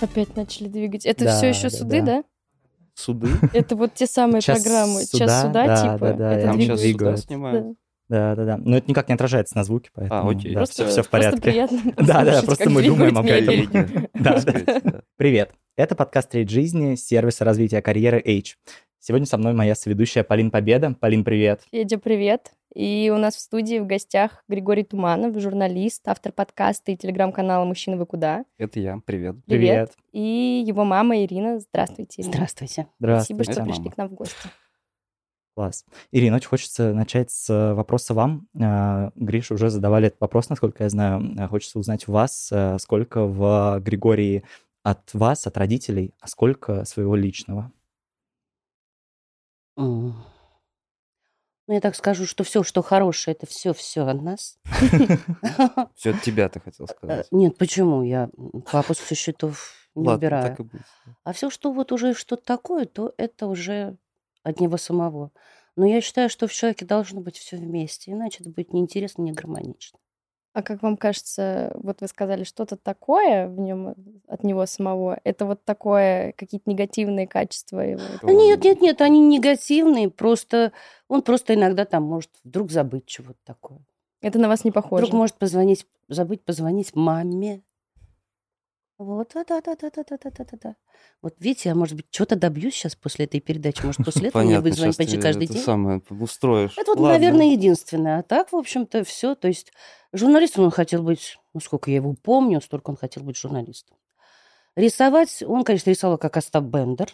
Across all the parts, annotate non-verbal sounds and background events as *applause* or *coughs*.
Опять начали двигать. Это Да, все еще да, суды, да. да? Суды? Это вот те самые Час программы. суда, Час суда, да, типа. да, да, это Там сейчас суда двигают. снимают. Да. Да, да, да. Но это никак не отражается на звуке, поэтому окей. да, Просто, все, в просто порядке. приятно *laughs* Да, да, просто мы думаем об этом. да. Привет, это подкаст «Треть жизни» сервиса развития карьеры H. Сегодня со мной моя соведущая Полин Победа. Полин, привет. Федя, привет. И у нас в студии в гостях Григорий Туманов, журналист, автор подкаста и телеграм-канала «Мужчина, вы куда?». Это я, привет. Привет. И его мама Ирина. Здравствуйте, Ирина. Здравствуйте. Спасибо, Здравствуйте. что Это пришли мама. к нам в гости. Класс. Ирина, очень хочется начать с э, вопроса вам. А, Гриш, уже задавали этот вопрос, насколько я знаю. А, Хочется узнать у вас, э, сколько в Григории от вас, от родителей, а сколько своего личного? М. Ну, я так скажу, что все, что хорошее, это все, все от нас. *laughs* Все от *laughs* тебя ты хотел Э, сказать. Нет, почему? Я папу со счетов не Ладно, убираю. так и будет. А все, что вот уже что-то такое, то это уже от него самого. Но я считаю, что в человеке должно быть все вместе, иначе это будет неинтересно, не гармонично. А как вам кажется, вот вы сказали, что-то такое в нем от него самого, это вот такое, какие-то негативные качества его? Он- нет, нет, нет, они негативные, просто он просто иногда там может вдруг забыть чего-то такое. Это на вас не похоже? Вдруг может позвонить, забыть позвонить маме. Вот, да, да, да, да, да, да, да, да, да. Вот видите, я, может быть, что-то добьюсь сейчас после этой передачи. Может, после этого мне Понятно, будет звонить почти каждый это день. самое устроишь. Это вот, Ладно. наверное, единственное. А так, в общем-то, все. То есть журналистом он хотел быть, ну, сколько я его помню, столько он хотел быть журналистом. Рисовать он, конечно, рисовал как Остап Бендер.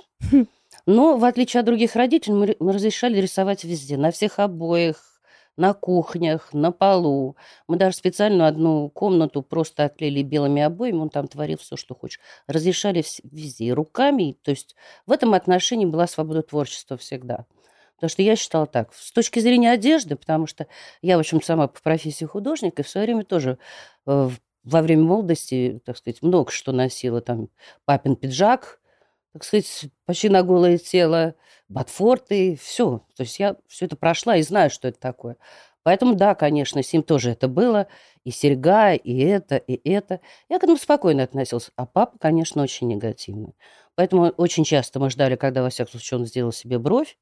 Но, в отличие от других родителей, мы, разрешали рисовать везде. На всех обоях, на кухнях, на полу. Мы даже специально одну комнату просто оклеили белыми обоями. Он там творил все, что хочешь. Разрешали везде. Руками. То есть в этом отношении была свобода творчества всегда. Потому что я считала так, с точки зрения одежды, потому что я, в общем, сама по профессии художник, и в свое время тоже э, во время молодости, так сказать, много что носила. Там папин пиджак, так сказать, почти на голое тело, ботфорты, все. То есть я все это прошла и знаю, что это такое. Поэтому, да, конечно, с ним тоже это было. И серьга, и это, и это. Я к этому спокойно относился. А папа, конечно, очень негативно. Поэтому очень часто мы ждали, когда, во всяком случае, он сделал себе бровь.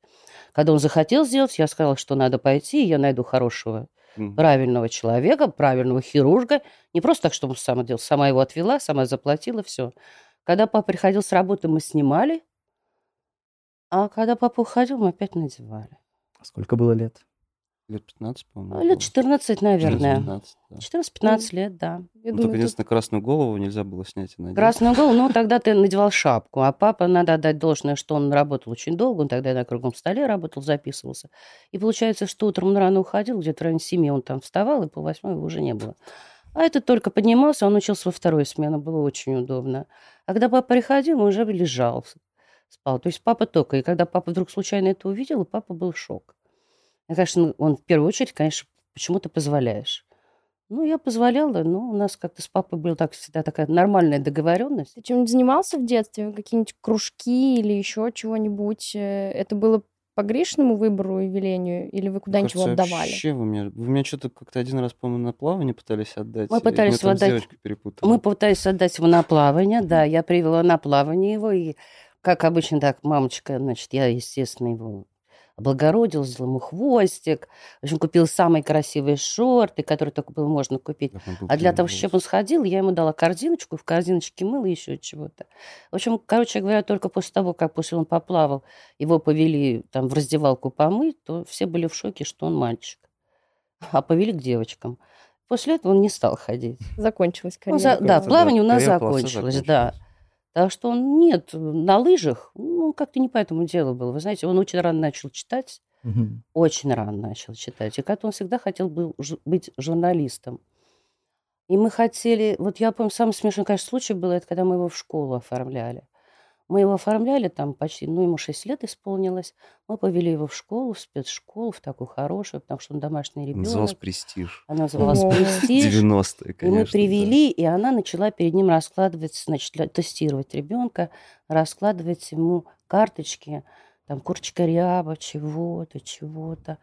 Когда он захотел сделать, я сказала, что надо пойти, и я найду хорошего, Мгм. правильного человека, правильного хирурга. Не просто так, чтобы он сам делал. Сама его отвела, сама заплатила, все. Когда папа приходил с работы, мы снимали. А когда папа уходил, мы опять надевали. Сколько было лет? Лет 15, по-моему. Лет было. 14, наверное. 14, да. 14-15 лет, да. Я Ну, думаю, только тут- единственное, красную голову нельзя было снять и надеть. Красную голову, ну, тогда ты надевал шапку. А папа, надо отдать должное, что он работал очень долго. Он тогда на круглом столе работал, записывался. И получается, что утром он рано уходил, где-то в районе 7 он там вставал, и по восьмой его уже не было. А этот только поднимался, он учился во вторую смену, было очень удобно. А когда папа приходил, он уже лежал, спал. То есть папа только. И когда папа вдруг случайно это увидел, у папы был шок. И, конечно, он в первую очередь, конечно, почему-то позволяешь. Ну, я позволяла, но у нас как-то с папой была так всегда такая нормальная договоренность. Ты чем-нибудь занимался в детстве? Какие-нибудь кружки или еще чего-нибудь? Э, Это было по Гришному выбору и велению? Или вы куда-нибудь его отдавали? Вообще вы меня, вы меня что-то как-то один раз, по-моему, на плавание пытались отдать. Мы пытались его отдать. Мы попытались отдать его на плавание, да, я привела на плавание его, и, как обычно, так, мамочка, значит, я, естественно, его облагородила, сделала ему хвостик, в общем, купила самые красивые шорты, которые только было можно купить. А для того, чтобы он сходил, я ему дала корзиночку, в корзиночке мыло и еще чего-то. В общем, короче говоря, только после того, как после он поплавал, его повели там в раздевалку помыть, то все были в шоке, что он мальчик. А повели к девочкам. После этого он не стал ходить. Закончилась Ну, карьера. за- да, плавание у нас пловца закончилось, да. Так что он нет, на лыжах, ну, как-то не по этому делу было. Вы знаете, он очень рано начал читать, Мгм. очень рано начал читать. И как-то он всегда хотел был жу- быть журналистом. И мы хотели, вот я помню, самый смешной, конечно, случай был, это когда мы его в школу оформляли. Мы его оформляли там почти, ну, ему 6 лет исполнилось. Мы повели его в школу, в спецшколу, в такую хорошую, потому что он домашний Называлась ребенок. «Престиж». Она называлась О. «Престиж». 90-е, И конечно. мы да. привели, и она начала перед ним раскладывать, значит, тестировать ребенка, раскладывать ему карточки, там, курочка ряба, чего-то, чего-то.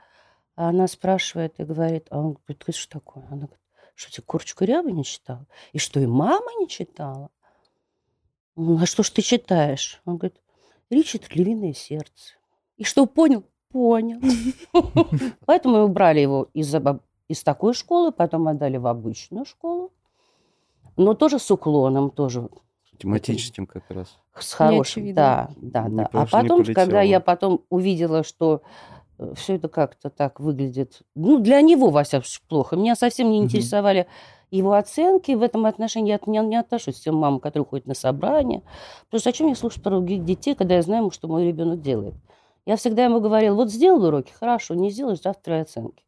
А она спрашивает и говорит, а он говорит, «Это что такое? Она говорит, что тебе курочку ряба не читала? И что, и мама не читала? «Ну, А что ж ты читаешь? Он говорит, Ричард «Львиное сердце». И что, понял? Понял. *laughs* Поэтому мы убрали его из, такой школы, потом отдали в обычную школу. Но тоже с уклоном, тоже Тематическим как раз. с хорошим. Да, да, да. А потом, когда я потом увидела, что все это как-то так выглядит, ну, для него, во всяком случае, плохо. Меня совсем не интересовали его оценки. В этом отношении я не, не отношусь к тем мамам, которые ходят на собрания. Просто зачем мне слушать про других детей, когда я знаю, что мой ребенок делает? Я всегда ему говорила, вот сделал уроки, хорошо, не сделаешь, завтра и оценки.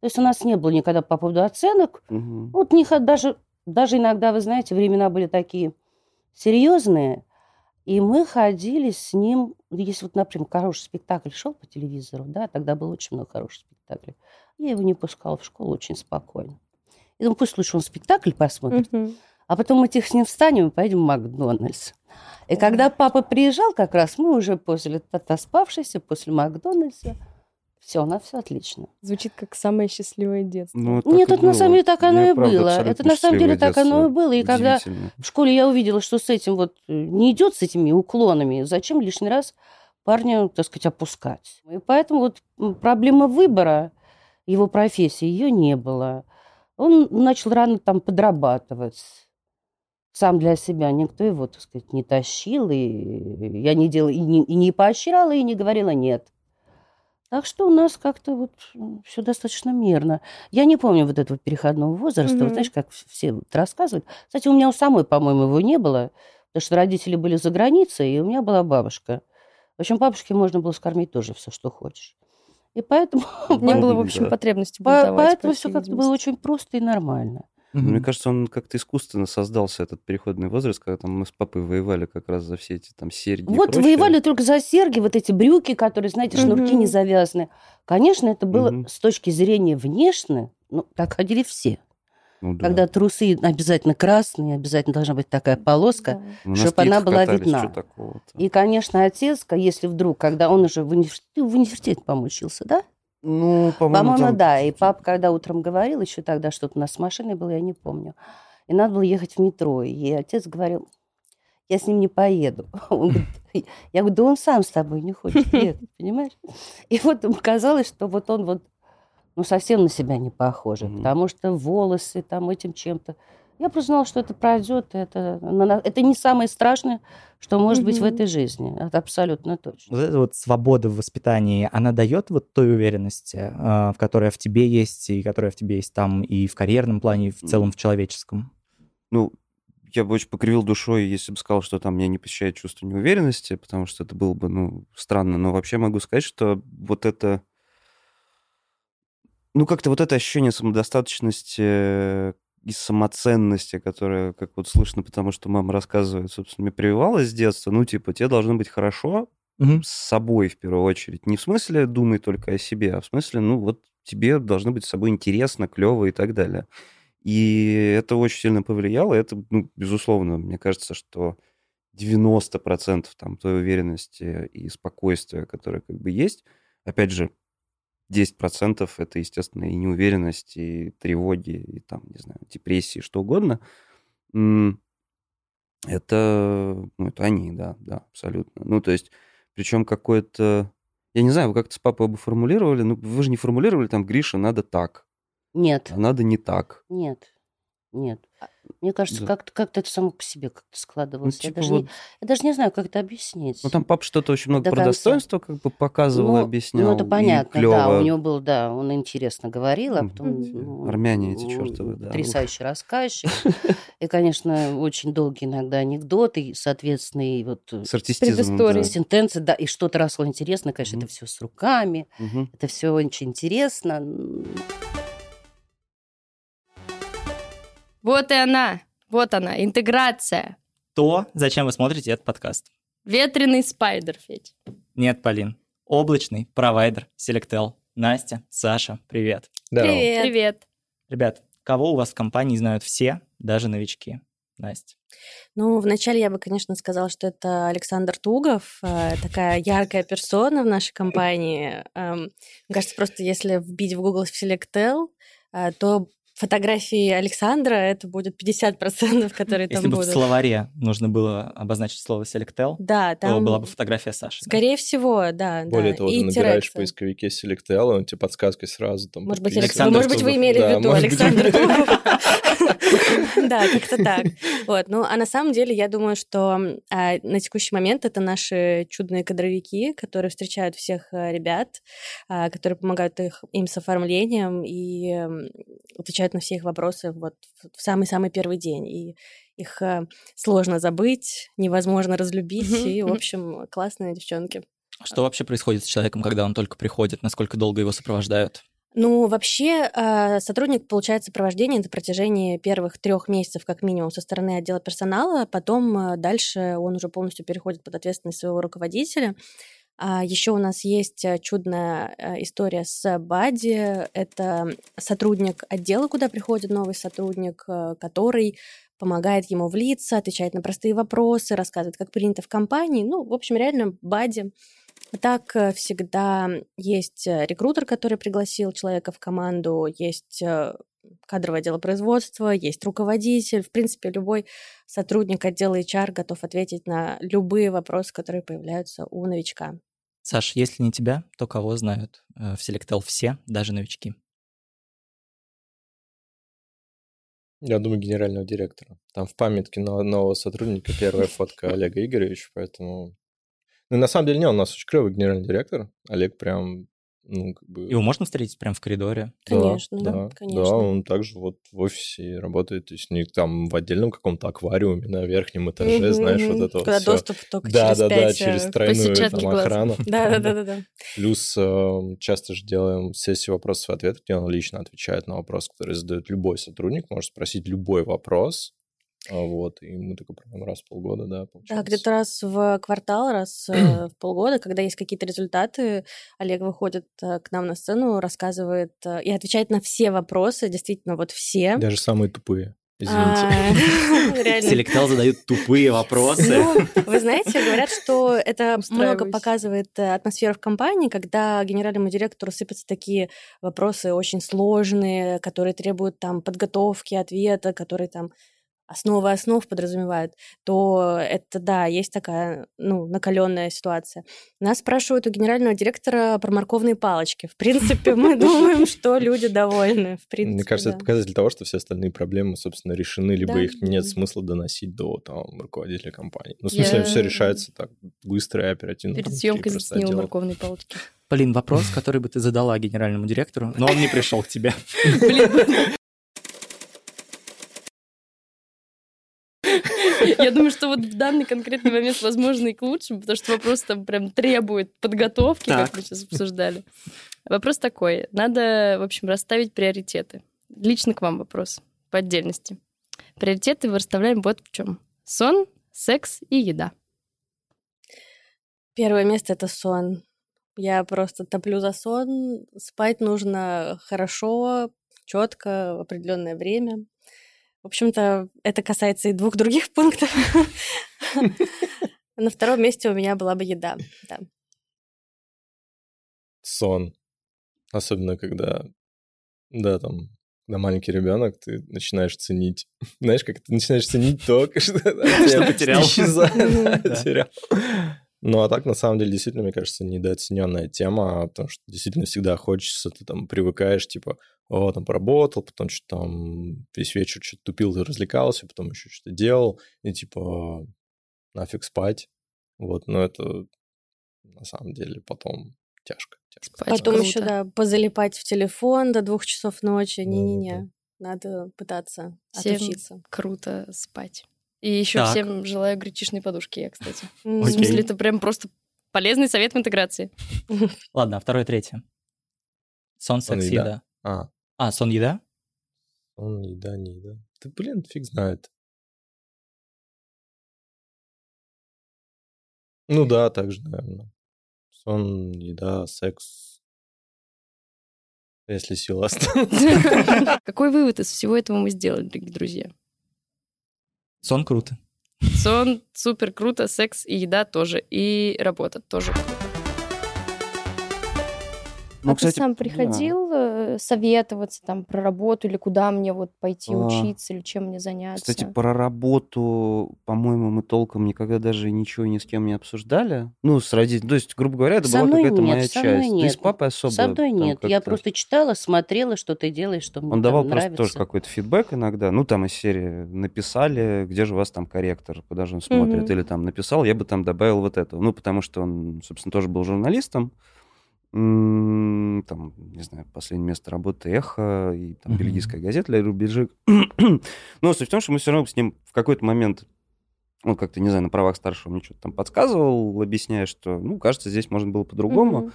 То есть у нас не было никогда по поводу оценок Мгм. вот не хо- даже, даже иногда, вы знаете, времена были такие серьезные, и мы ходили с ним, ну, если вот, например, хороший спектакль шел по телевизору, да, тогда было очень много хороших спектаклей, я его не пускала в школу очень спокойно. И думаю, пусть лучше он спектакль посмотрит, Мгм. а потом мы тихо с ним встанем и поедем в Макдональдс. И когда папа приезжал, как раз мы уже после отоспавшейся, после Макдональдса, все, у нас все отлично. Звучит как самое счастливое детство. Ну, Нет, это на самом деле так оно и правда, было. Это на самом деле так оно и было. И когда в школе я увидела, что с этим вот э, не идет с этими уклонами, зачем лишний раз парня, так сказать, опускать? И поэтому вот проблема выбора его профессии, ее не было. Он начал рано там подрабатывать сам для себя. Никто его, так сказать, не тащил, и я не делала, и не, и не поощряла, и не говорила нет. Так что у нас как-то вот все достаточно мирно. Я не помню вот этого переходного возраста. Вот Мгм. знаешь, как все вот рассказывают. Кстати, у меня у самой, по-моему, его не было, потому что родители были за границей, и у меня была бабушка. В общем, бабушке можно было скормить тоже все, что хочешь. И поэтому, *laughs* Не было, в Да. общем, потребности бунтовать, поэтому по все как-то было очень просто и нормально. Мне кажется, он как-то искусственно создался, этот переходный возраст, когда там мы с папой воевали как раз за все эти там серьги Вот прочее. воевали только за серьги, вот эти брюки, которые, знаете, шнурки Мгм. не завязаны. Конечно, это было с точки зрения внешне, ну, так ходили все. Ну да. Когда трусы обязательно красные, обязательно должна быть такая полоска. Да. Ну, на чтоб она была катались, видна. И, конечно, отец, если вдруг, когда он уже в университете, ты в университете, по-моему, учился, да? Ну, по-моему, По-моему, там- да. И папа, когда утром говорил, еще тогда что-то у нас с машиной было, я не помню. И надо было ехать в метро. И отец говорил, я с ним не поеду. *laughs* Он говорит, я говорю, да он сам с тобой не хочет ехать, понимаешь? И вот ему казалось, что вот он вот, ну, совсем на себя не похожий, Мгм. потому что волосы там этим чем-то. Я просто знала, что это пройдет, это, это не самое страшное, что может быть в этой жизни. Это абсолютно точно. Вот эта вот свобода в воспитании, она дает вот той уверенности, а, в которая в тебе есть, и которая в тебе есть там и в карьерном плане, и в целом в человеческом. Ну, я бы очень покривил душой, если бы сказал, что там меня не посещает чувство неуверенности, потому что это было бы, ну, странно. Но вообще могу сказать, что вот это... Ну, как-то вот это ощущение самодостаточности э, и самоценности, которое, как вот слышно, потому что мама рассказывает, собственно, мне прививалось с детства, ну, типа, тебе должно быть хорошо Мгм. с собой в первую очередь. Не в смысле думай только о себе, а в смысле, ну, вот тебе должно быть с собой интересно, клево и так далее. И это очень сильно повлияло. Это, ну, безусловно, мне кажется, что 90% там той уверенности и спокойствия, которое как бы есть, опять же, 10% это, естественно, и неуверенность, и тревоги, и там, не знаю, депрессии, что угодно. Это, ну, это они, да, да, абсолютно. Ну, то есть, причем какое-то... Я не знаю, вы как-то с папой оба формулировали, ну, вы же не формулировали там, Гриша, надо так, Нет, а надо не так. нет, нет. Мне кажется, Да. как-то как это само по себе как-то Ну, складывалось. я, типа даже вот, не, я даже не знаю, как это объяснить. ну, там папа что-то очень много До про конца. достоинство как бы показывал, Ну, объяснял. Ну, это понятно, да. У него был, да, он интересно говорил, а потом... Ну, армяне эти м, чёртовы, да. Потрясающий рассказчик. *laughs* И, конечно, очень долгие иногда анекдоты, и, соответственно, и вот э, С артистизмом, да. сентенции, да, и что-то росло интересно, конечно, это все с руками, это все очень интересно. Вот и она. Вот она, интеграция. То, зачем вы смотрите этот подкаст. Ветреный спайдер, Федь. Нет, Полин. Облачный провайдер Selectel. Настя, Саша, привет. Здорово. Привет. Ребят, кого у вас в компании знают все, даже новички? Настя. Ну, вначале я бы, конечно, сказала, что это Александр Тугов, э, такая яркая персона в нашей компании. Эм, Мне кажется, просто если вбить в Google Selectel, э, то фотографии Александра, это будет 50%, которые Если там бы в будут. словаре нужно было обозначить слово Selectel, Да, то там... была бы фотография Саши. да? Скорее всего, да. Более да. того, И ты набираешь в тирецы. поисковике Selectel, и он тебе подсказкой сразу там Может быть. Александр может быть, вы имели в Да, виду может быть. Александр *laughs* Тугов. Да, как-то так. Вот. Ну, а на самом деле, я думаю, что а, на текущий момент это наши чудные кадровики, которые встречают всех а, ребят, а, которые помогают их, им с оформлением и м, отвечают на все их вопросы вот в самый-самый первый день. И их а, сложно забыть, невозможно разлюбить. И, в общем, классные девчонки. Что вообще происходит с человеком, когда он только приходит? Насколько долго его сопровождают? Ну, вообще, а, сотрудник получает сопровождение на протяжении первых трех месяцев, как минимум, со стороны отдела персонала. Потом а, дальше он уже полностью переходит под ответственность своего руководителя. Еще у нас есть а, чудная а, история с Бади. Это сотрудник отдела, куда приходит новый сотрудник, а, который помогает ему влиться, отвечает на простые вопросы, рассказывает, как принято в компании. Ну, в общем, реально Бади. Так э, всегда есть э, рекрутер, который пригласил человека в команду, есть э, кадровое отдел производства, есть руководитель. В принципе, любой сотрудник отдела HR готов ответить на любые вопросы, которые появляются у новичка. Саш, если не тебя, то кого знают э, в Selectel все, даже новички? Я думаю, генерального директора. Там в памятке но- нового сотрудника первая фотка Олега Игоревича, поэтому... Ну, на самом деле, не, у нас очень клевый генеральный директор. Олег прям, ну, как бы... Его можно встретить прямо в коридоре? Да, Конечно, да, конечно. Да, он также вот в офисе работает, то есть не там в отдельном каком-то аквариуме на верхнем этаже, Мгм, знаешь, вот это Куда вот всё. доступ только Да, через да, да, пять, через э, тройную там, охрану. *laughs* Да, да, *laughs* да, да, да. Плюс э, часто же делаем сессии вопросов и ответов, где он лично отвечает на вопрос, который задает любой сотрудник, может спросить любой вопрос. А, Вот, и мы такой проводим раз в полгода, да, Да, получается. где-то раз в квартал, раз *clears throat* э, в полгода, когда есть какие-то результаты, Олег выходит э, к нам на сцену, рассказывает э, и отвечает на все вопросы, действительно, вот все. Даже самые тупые, извините. А. *laughs* *laughs* Selectel задают тупые вопросы. Ну, вы знаете, говорят, что это много показывает атмосферу в компании, когда генеральному директору сыпятся такие вопросы очень сложные, которые требуют там подготовки, ответа, которые там основы основ подразумевают, то это, да, есть такая, ну, накаленная ситуация. Нас спрашивают у генерального директора про морковные палочки. В принципе, мы *laughs* думаем, что люди довольны. В принципе, Мне кажется, это да. показатель того, что все остальные проблемы, собственно, решены, либо Да. их нет смысла доносить до там, руководителя компании. Ну, в смысле, Я- все решается так быстро и оперативно. Перед там, съемкой отделы. морковные палочки. Полин, вопрос, который бы ты задала генеральному директору, но он не пришел к тебе. *laughs* Я думаю, что вот в данный конкретный момент, возможно, и к лучшему, потому что вопрос там прям требует подготовки, Так. как мы сейчас обсуждали. Вопрос такой. Надо, в общем, расставить приоритеты. Лично к вам вопрос по отдельности. Приоритеты мы расставляем вот в чем. Сон, секс и еда. Первое место это сон. Я просто топлю за сон. Спать нужно хорошо, четко, в определенное время. В общем-то, это касается и двух других *laughs* пунктов. На втором месте у меня была бы еда. Да. Сон. Особенно, когда, да, там, когда маленький ребенок, ты начинаешь ценить. Знаешь, как ты начинаешь ценить то, *laughs* что исчезает. Потерял. Ну, а так, на самом деле, действительно, мне кажется, недооцененная тема, потому что действительно всегда хочется, ты там привыкаешь, типа, о, там поработал, потом что-то там весь вечер что-то тупил, развлекался, потом еще что-то делал, и типа, нафиг спать. Вот, но это на самом деле потом тяжко. тяжко. Спать Потом круто. еще, да, позалипать в телефон до двух часов ночи. Не-не-не. Надо пытаться Всем отучиться. Круто спать. И еще Так. всем желаю гречишной подушки я, кстати. М. В смысле, это прям просто полезный совет в интеграции. *laughs* Ладно, а второе, третье. Сон, Сон, секс, еда. еда. А, А, сон, еда? он еда, не еда. Да, блин, фиг знает. Ну да, так же, наверное. Сон, еда, секс. Если сила останется. *laughs* Какой вывод из всего этого мы сделали, дорогие друзья? Сон круто. Сон супер круто, секс и еда тоже, и работа тоже круто. Ну, а кстати, ты сам да. приходил э, советоваться там про работу или куда мне вот пойти А, учиться или чем мне заняться? Кстати, про работу, по-моему, мы толком никогда даже ничего ни с кем не обсуждали. Ну, с родителями. То есть, грубо говоря, это Со была мной какая-то нет, моя со мной часть. Да и с нет. папой особо. Со мной там нет. Я просто читала, смотрела, что ты делаешь, что мне Он давал просто нравится. тоже какой-то фидбэк иногда. Ну, там из серии написали, где же у вас там корректор, куда же он смотрит. Мгм. Или там написал, я бы там добавил вот это. Ну, потому что он, собственно, тоже был журналистом. Там, не знаю, последнее место работы «Эхо» и там бельгийская газета «Ля Рубежик». *clears throat* Но суть в том, что мы все равно с ним в какой-то момент он как-то, не знаю, на правах старшего мне что-то там подсказывал, объясняя, что, ну, кажется, здесь можно было по-другому.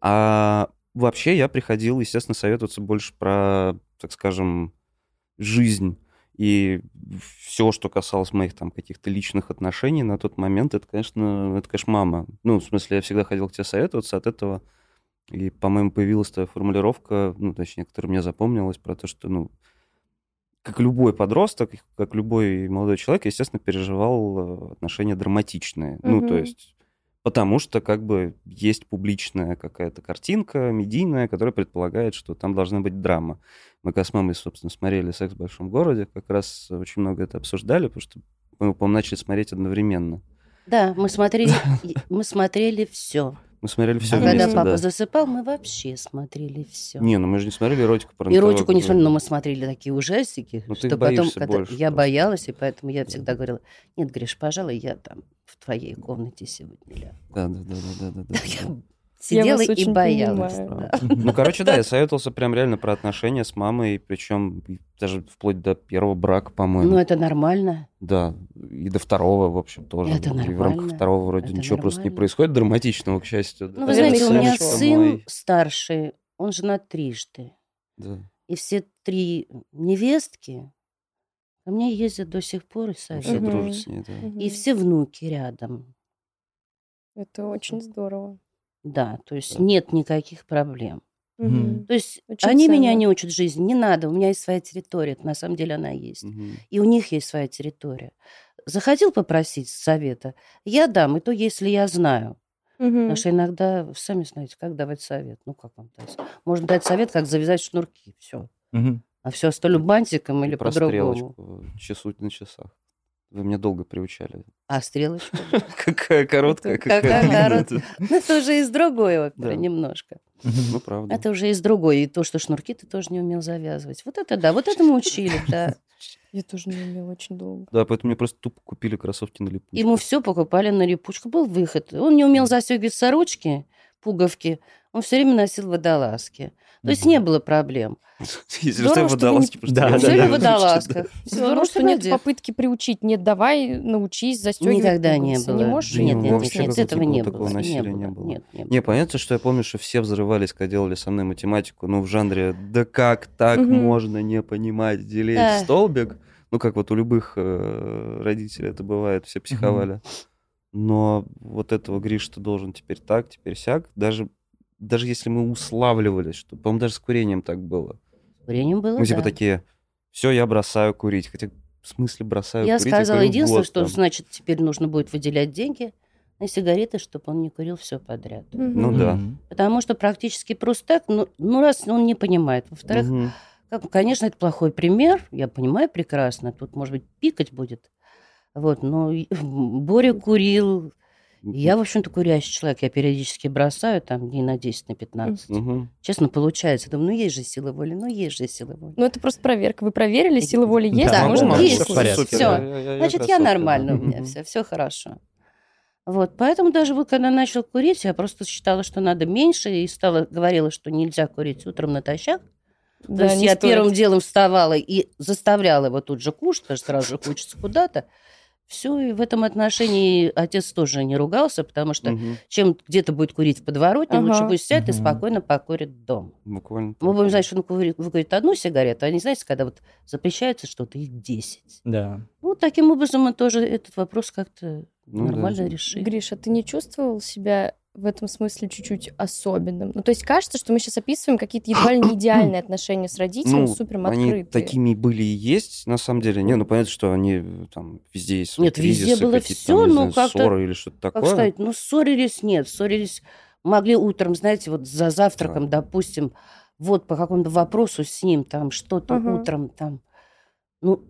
А вообще я приходил, естественно, советоваться больше про, так скажем, жизнь. И все, что касалось моих там каких-то личных отношений на тот момент, это, конечно, это, конечно, мама. Ну, в смысле, я всегда ходил к тебе советоваться от этого. И, по-моему, появилась твоя формулировка, ну, точнее, которая мне запомнилась, про то, что, ну, как любой подросток, как любой молодой человек, естественно, переживал э, отношения драматичные. Ну, то есть Потому что как бы есть публичная какая-то картинка, медийная, которая предполагает, что там должна быть драма. Мы с мамой, собственно, смотрели «Секс в большом городе», как раз очень много это обсуждали, потому что мы, по-моему, начали смотреть одновременно. Да, мы смотрели, *laughs* мы смотрели все. Мы смотрели все А Да, когда вместе, папа да. засыпал, мы вообще смотрели все. Не, ну мы же не смотрели эротику про Эротику не смотрели, но мы смотрели такие ужастики, Ну, ты что потом, когда больше я просто. боялась, и поэтому я всегда говорила, нет, Гриш, пожалуй, я там в твоей комнате сегодня лягу». Да, да, да, да, да, да, *laughs* Я сидела и боялась. да. Ну, короче, да, я *laughs* советовался прям реально про отношения с мамой, причем даже вплоть до первого брака, по-моему. Ну, это нормально. Да, и до второго, в общем, тоже. Это И в рамках нормально. второго вроде Это ничего просто не нормально. происходит драматичного, к счастью. Ну, вы знаете, у меня сын Мой- старший, он женат трижды. Да. И все три невестки ко мне ездят до сих пор и Все советуют. Мгм. дружат с ней, да. Мгм. И все внуки рядом. Это очень здорово. Да, то есть нет никаких проблем. Мгм. То есть Очень они меня не учат жизни. Не надо, у меня есть своя территория. Это на самом деле она есть. Мгм. И у них есть своя территория. Захотел попросить совета, я дам, и то, если я знаю. Мгм. Потому что иногда, вы сами знаете, как давать совет. Ну, как вам дать? Можно дать совет, как завязать шнурки. Все. Мгм. А все остальное бантиком или про по-другому. стрелочку, часу на часах. Вы меня долго приучали. А стрелочку? *laughs* Какая короткая, какая короткая. Ну, это уже из другой оперы немножко. Ну, правда. Это уже из другой. И то, что шнурки ты тоже не умел завязывать. Вот это да, вот это мы учили, *laughs* да. Я тоже не умела очень долго. Да, поэтому мне просто тупо купили кроссовки на липучку. Ему все покупали на липучку. Был выход. Он не умел застегивать сорочки, пуговки. Он все время носил водолазки. То есть не было проблем. *laughs* Если Здорово, что, водолазки, не- потому что Да, да, да. водолазках. Здорово, что нет попытки приучить. Нет, давай научись застегивать Никогда не было. Не можешь? Да Нет, ну, нет, нет, нет, этого не было. Не было. Нет, не понятно, что я помню, что все взрывались, когда делали со мной математику, ну, в жанре, да как так можно не понимать, делить столбик? Ну, как вот у любых э, родителей это бывает, все психовали. Но вот этого, Гриш, ты должен теперь так, теперь сяк. Даже, даже если мы уславливались, что, по-моему, даже с курением так было. Курением было, Мы типа да. такие, все, я бросаю курить. Хотя, в смысле бросаю Я курить? сказала курю единственное, год что там. значит теперь нужно будет выделять деньги на сигареты, чтобы он не курил все подряд. Мгм. Ну да. Потому что практически просто так, ну, ну раз он не понимает. Во-вторых, как, конечно, это плохой пример, я понимаю прекрасно, тут, может быть, пикать будет. Вот, но *laughs* Боря курил, я, в общем-то, курящий человек, я периодически бросаю там дней на 10, на 15. Мгм. Честно, получается. Думаю, ну есть же сила воли, ну есть же сила воли. Ну, это просто проверка. Вы проверили, сила воли есть, Да, а можно есть. всё в порядке. Всё. Я- я- я Значит, я нормально да. у меня все, все хорошо. Вот, поэтому даже вот когда начал курить, я просто считала, что надо меньше, и стала говорила, что нельзя курить утром натощак. То Да, есть не я стоит. первым делом вставала и заставляла его тут же кушать, потому что сразу же хочется куда-то. Все, и в этом отношении отец тоже не ругался, потому что Мгм. чем где-то будет курить в подворотне, Ага. лучше пусть сядет и Мгм. спокойно покурит дома. Буквально. Мы будем знать, что он курит, выкурит одну сигарету, а не знаете, когда вот запрещается что-то, их 10. Да. Ну, таким образом мы тоже этот вопрос как-то Ну да. нормально решили. Гриша, ты не чувствовал себя в этом смысле чуть-чуть особенным? Ну, то есть кажется, что мы сейчас описываем какие-то едва ли не *clears throat* идеальные отношения с родителями, Ну, супер Они открытые. такими были и есть, на самом деле. Не, ну понятно, что они э, там везде есть Нет, везде кризисы, было какие-то всё, там, не ну, знаю, как-то- ссоры или что-то Как такое. сказать, ну, ссорились, нет, ссорились могли утром, знаете, вот за завтраком, допустим, вот по какому-то вопросу с ним там что-то Ага. утром там, ну,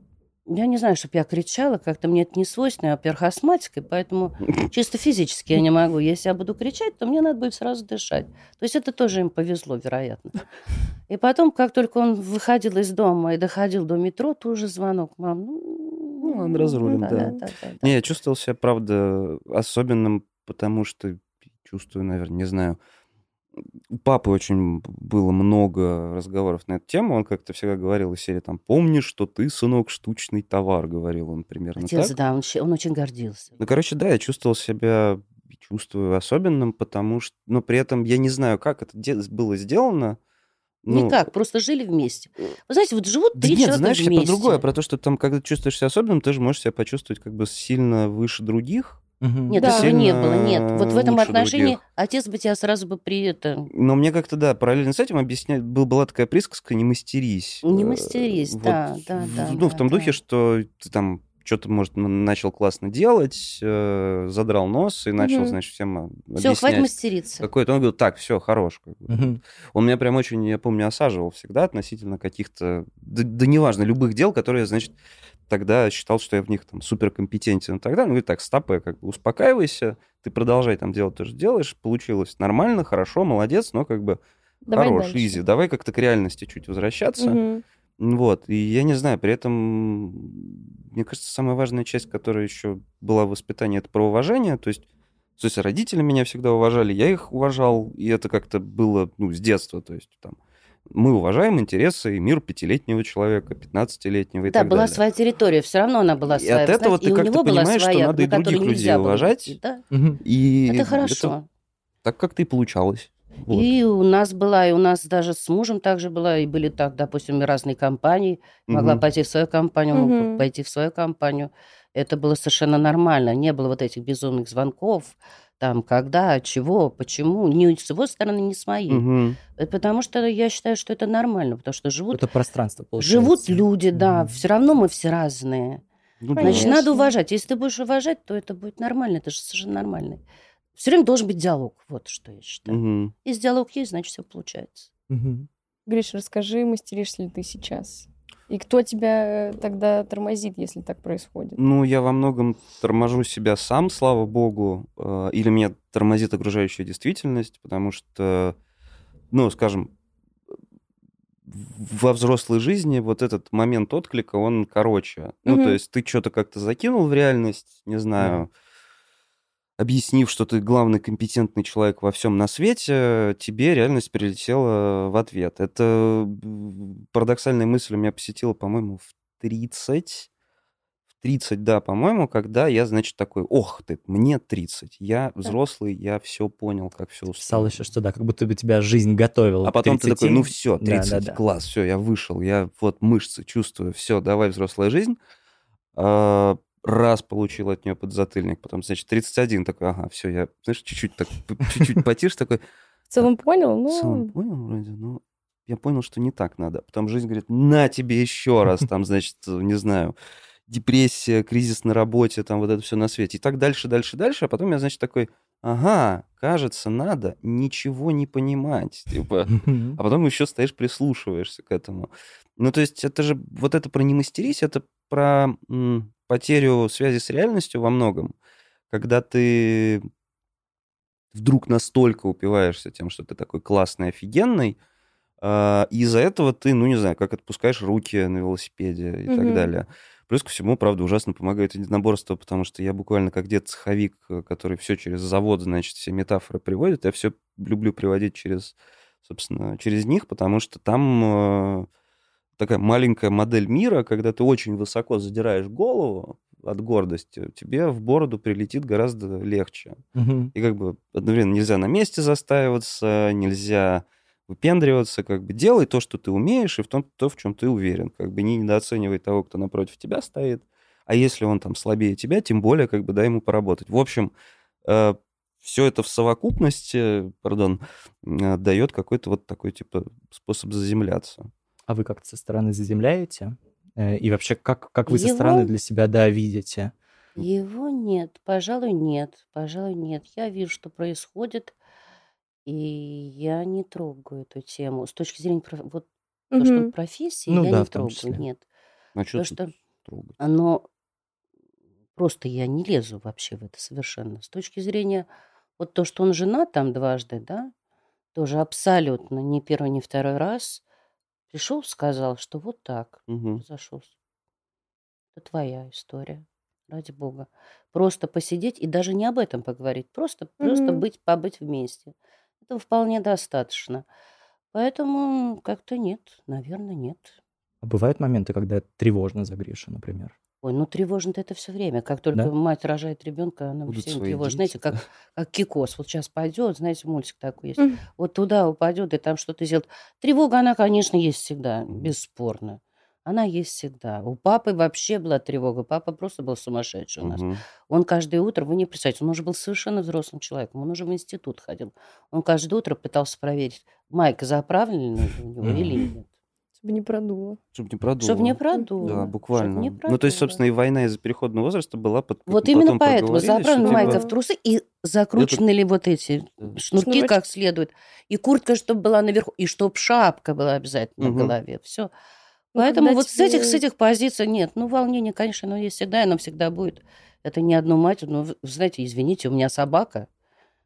я не знаю, чтобы я кричала, как-то мне это не свойственно, я, во-первых, астматик, и поэтому *laughs* чисто физически я не могу. Если я буду кричать, то мне надо будет сразу дышать. То есть это тоже им повезло, вероятно. И потом, как только он выходил из дома и доходил до метро, тоже звонок, мам, ну... Ну, он разрулен, да. да. Не, я чувствовал себя, правда, особенным, потому что чувствую, наверное, не знаю. У папы очень было много разговоров на эту тему. Он как-то всегда говорил из серии там, помнишь, что ты, сынок, штучный товар, говорил он примерно Отец, так. да, он, он очень гордился. Ну, короче, да, я чувствовал себя, чувствую особенным, потому что, но при этом я не знаю, как это было сделано. Ну, Никак, просто жили вместе. Вы знаете, вот живут Да три нет, человека знаешь, я вместе. про другое, про то, что там, когда чувствуешь себя особенным, ты же можешь себя почувствовать как бы сильно выше других. Мгм. Нет, Да. этого не было, нет. Вот в этом отношении других. отец бы тебя сразу бы при это... Но мне как-то, да, параллельно с этим объяснять, был, была такая присказка «не мастерись». Не Э, мастерись, да, да, в- да, Ну, в да, том да. духе, что ты там что-то, может, начал классно делать, э, задрал нос и начал, Мгм. значит, всем а, Все, хватит мастериться. какой-то. Он говорил, так, все, хорош. Мгм. Он меня прям очень, я помню, осаживал всегда относительно каких-то, да, да неважно, любых дел, которые, значит, тогда считал, что я в них там суперкомпетентен и так далее. Он говорит, так, стопэ, как бы успокаивайся, ты продолжай там делать то, что делаешь, получилось нормально, хорошо, молодец, но как бы Давай хорош, дальше. изи, давай как-то к реальности чуть возвращаться. Мгм. Вот, и я не знаю, при этом, мне кажется, самая важная часть, которая еще была в воспитании, это про уважение, то есть, то есть родители меня всегда уважали, я их уважал, и это как-то было, ну, с детства, то есть там мы уважаем интересы и мир пятилетнего человека, 15-летнего и Да, так была далее. своя территория, все равно она была И своя. от вы этого знаете, ты и как-то была понимаешь, что своя, надо и других людей было уважать. идти, да. И Это хорошо. так как-то и получалось. Вот. И у нас была, и у нас даже с мужем также была, и были так, допустим, и разные компании. Могла Мгм. пойти в свою компанию, мог Мгм. пойти в свою компанию. Это было совершенно нормально. Не было вот этих безумных звонков, там, когда, чего, почему. Ни с его стороны, ни с моей. Это Потому что я считаю, что это нормально, потому что живут, Это пространство, получается. живут люди, да. Мгм. Все равно мы все разные. Ну. Значит, надо уважать. Если ты будешь уважать, то это будет нормально. Это же совершенно нормально. Все время должен быть диалог. Вот что я считаю. Мгм. Если диалог есть, значит, все получается. Мгм. Гриш, расскажи, мастеришься ли ты сейчас? И кто тебя э, тогда тормозит, если так происходит? Ну, я во многом торможу себя сам, слава богу, э, или меня тормозит окружающая действительность, потому что, ну, скажем, во взрослой жизни вот этот момент отклика, он короче. Ну, Мгм. то есть ты что-то как-то закинул в реальность, не знаю, объяснив, что ты главный компетентный человек во всем на свете, тебе реальность прилетела в ответ. Это парадоксальная мысль меня посетила, по-моему, в 30. В 30, да, по-моему, когда я, значит, такой, ох ты, мне 30, я взрослый, я все понял, как все Писал устроено. еще, что да, как будто бы тебя жизнь готовила. А потом ты 30. такой, ну все, Да, 30, да, да. класс, все, я вышел, я вот мышцы чувствую, все, давай взрослая жизнь. А, Раз получил от нее подзатыльник, потом, значит, 31, такой, ага, все, я, знаешь, чуть-чуть так, чуть-чуть потише, такой, В целом понял? в целом Ну, понял вроде, но я понял, что не так надо. Потом жизнь говорит, на тебе еще раз, там, значит, не знаю, депрессия, кризис на работе, там вот это все на свете. И так дальше, дальше, дальше. А потом я, значит, такой, ага, кажется, надо ничего не понимать. Типа, а потом еще стоишь, прислушиваешься к этому. Ну, то есть это же, вот это про не мастерись, это про м, потерю связи с реальностью во многом. Когда ты вдруг настолько упиваешься тем, что ты такой классный, офигенный, а, и из-за этого ты, ну, не знаю, как отпускаешь руки на велосипеде и так Мгм. далее. Плюс ко всему, правда, ужасно помогает единоборство, потому что я буквально как дед-цеховик, э, который все через завод, значит, все метафоры приводит, я все люблю приводить через, собственно, через них, потому что там э, такая маленькая модель мира, когда ты очень высоко задираешь голову от гордости, тебе в бороду прилетит гораздо легче. Мгм. И как бы одновременно нельзя на месте застаиваться, нельзя выпендриваться, как бы делай то, что ты умеешь, и в том, то, в чем ты уверен. Как бы не недооценивай того, кто напротив тебя стоит. А если он там слабее тебя, тем более как бы дай ему поработать. В общем, все это в совокупности, пардон, э, дает какой-то вот такой типа способ заземляться. А вы как-то со стороны заземляете? Э, И вообще, как, как вы со Его- стороны для себя, да, видите? Его нет, пожалуй, нет, пожалуй, нет. Я вижу, что происходит, И я не трогаю эту тему. С точки зрения проф- вот то, что профессии, Ну я да, не трогаю. числе. Нет. А что что трогать? оно просто я не лезу вообще в это совершенно. С точки зрения вот то, что он женат там дважды, да, тоже абсолютно ни первый, ни второй раз пришел, сказал, что вот так Мгм. разошелся. Это твоя история, ради бога. Просто посидеть и даже не об этом поговорить, просто, просто Мгм. быть, побыть вместе. Этого вполне достаточно. Поэтому как-то нет, наверное, нет. А бывают моменты, когда тревожно за Гришу, например? Ой, ну тревожно это все время. Как только Да? мать рожает ребенка, она Будут свои тревожна. Знаете, как, как кикос. Вот сейчас пойдет, знаете, мультик такой есть. Мгм. Вот туда упадет и там что-то сделает. Тревога, она, конечно, есть всегда, бесспорно. Она есть всегда. У папы вообще была тревога. Папа просто был сумасшедший у нас. Мгм. Он каждое утро, вы не представляете, он уже был совершенно взрослым человеком, он уже в институт ходил. Он каждое утро пытался проверить, майка заправлена ли у него или нет. Чтобы не продуло. Чтобы не продуло. Чтобы не продуло. Да, буквально. не ну, то есть, собственно, продуло. и война из-за переходного возраста была, под, Вот именно поэтому что заправлена майка типа в трусы и закручены ли вот эти Да. шнурки Шнурочки. как следует. И куртка, чтобы была наверху, и чтобы шапка была обязательно Мгм. на голове. Все. Ну, Поэтому когда вот с этих, с тебе- этих позиций нет. Ну, волнение, конечно, оно есть всегда, и оно всегда будет. Это не одну мать. Ну, вы знаете, извините, у меня собака.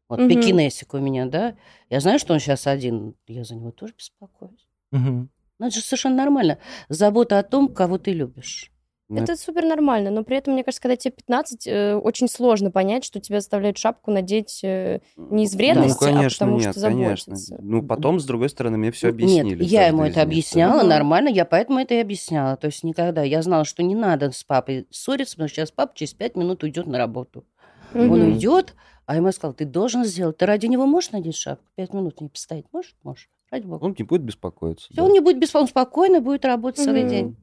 Вот Мгм. пекинесик у меня, да. Я знаю, что он сейчас один. Я за него тоже беспокоюсь. Мгм. Ну, это же совершенно нормально. Забота о том, кого ты любишь. Ну, Это супер нормально, но при этом, мне кажется, когда тебе 15, э, очень сложно понять, что тебя заставляют шапку надеть э, не из Ну, вредности, конечно, а потому нет, что конечно. заботятся. Ну, потом, с другой стороны, мне все объяснили. Нет, я ему это да. объясняла нормально, я поэтому это и объясняла. То есть никогда. Я знала, что не надо с папой ссориться, потому что сейчас папа через пять минут уйдет на работу. Он Мгм. уйдет, а ему сказал, ты должен сделать. Ты ради него можешь надеть шапку? Пять минут не постоять можешь? Можешь. Ради бога. Он не будет беспокоиться. Да. он не будет беспокоен, спокойно будет работать целый Мгм. день.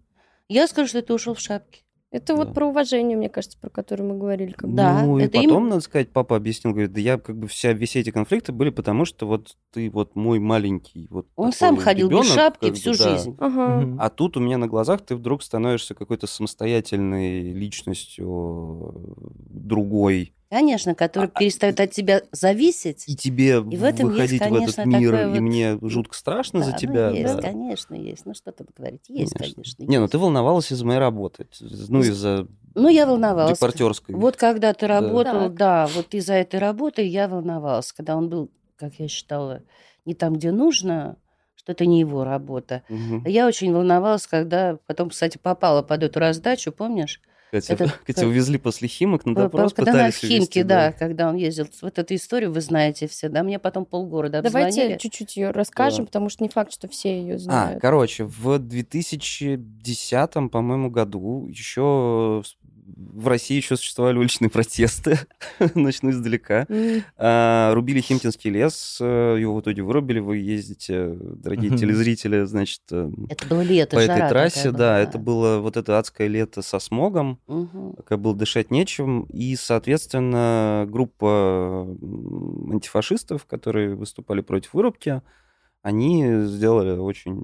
Я скажу, что ты ушел в шапке. Это Да. вот про уважение, мне кажется, про которое мы говорили. Как бы. Да, ну и это потом, именно- надо сказать, папа объяснил, говорит, да я как бы вся, все эти конфликты были потому, что вот ты вот мой маленький вот Он сам ходил без ребенок, шапки как бы, всю да. жизнь. Ага. А тут у меня на глазах ты вдруг становишься какой-то самостоятельной личностью, другой. Конечно, который А- перестает от тебя зависеть. И тебе И в этом есть, выходить в этот конечно, мир, и вот- мне жутко страшно за Да, ну, тебя. есть, да. конечно, есть. Ну, что тут говорить? Есть, конечно. Не, ну есть. ты волновалась из-за моей работы. Ну, из-за Ну, я волновалась. репортерской. Вот когда ты Да. работал, Так. да, вот из-за этой работы я волновалась. Когда он был, как я считала, не там, где нужно, что это не его работа. Мгм. Я очень волновалась, когда потом, кстати, попала под эту раздачу, помнишь? Катя, это- *laughs* Катя увезли после Химок на допрос, когда на пытались Химке, увезти, да, когда он ездил. Вот эту историю вы знаете все, да? Мне потом полгорода Давайте обзвонили. чуть-чуть ее расскажем, Да. потому что не факт, что все ее А, знают. короче, в 2010, по-моему, году еще в России еще существовали уличные протесты, *laughs* начну издалека. А, рубили Химкинский лес, э, его в итоге вырубили, вы ездите, дорогие телезрители, значит, э, Это было лето, по этой трассе, была, да, это было вот это адское лето со смогом, пока было дышать нечем, и, соответственно, группа антифашистов, которые выступали против вырубки, они сделали очень,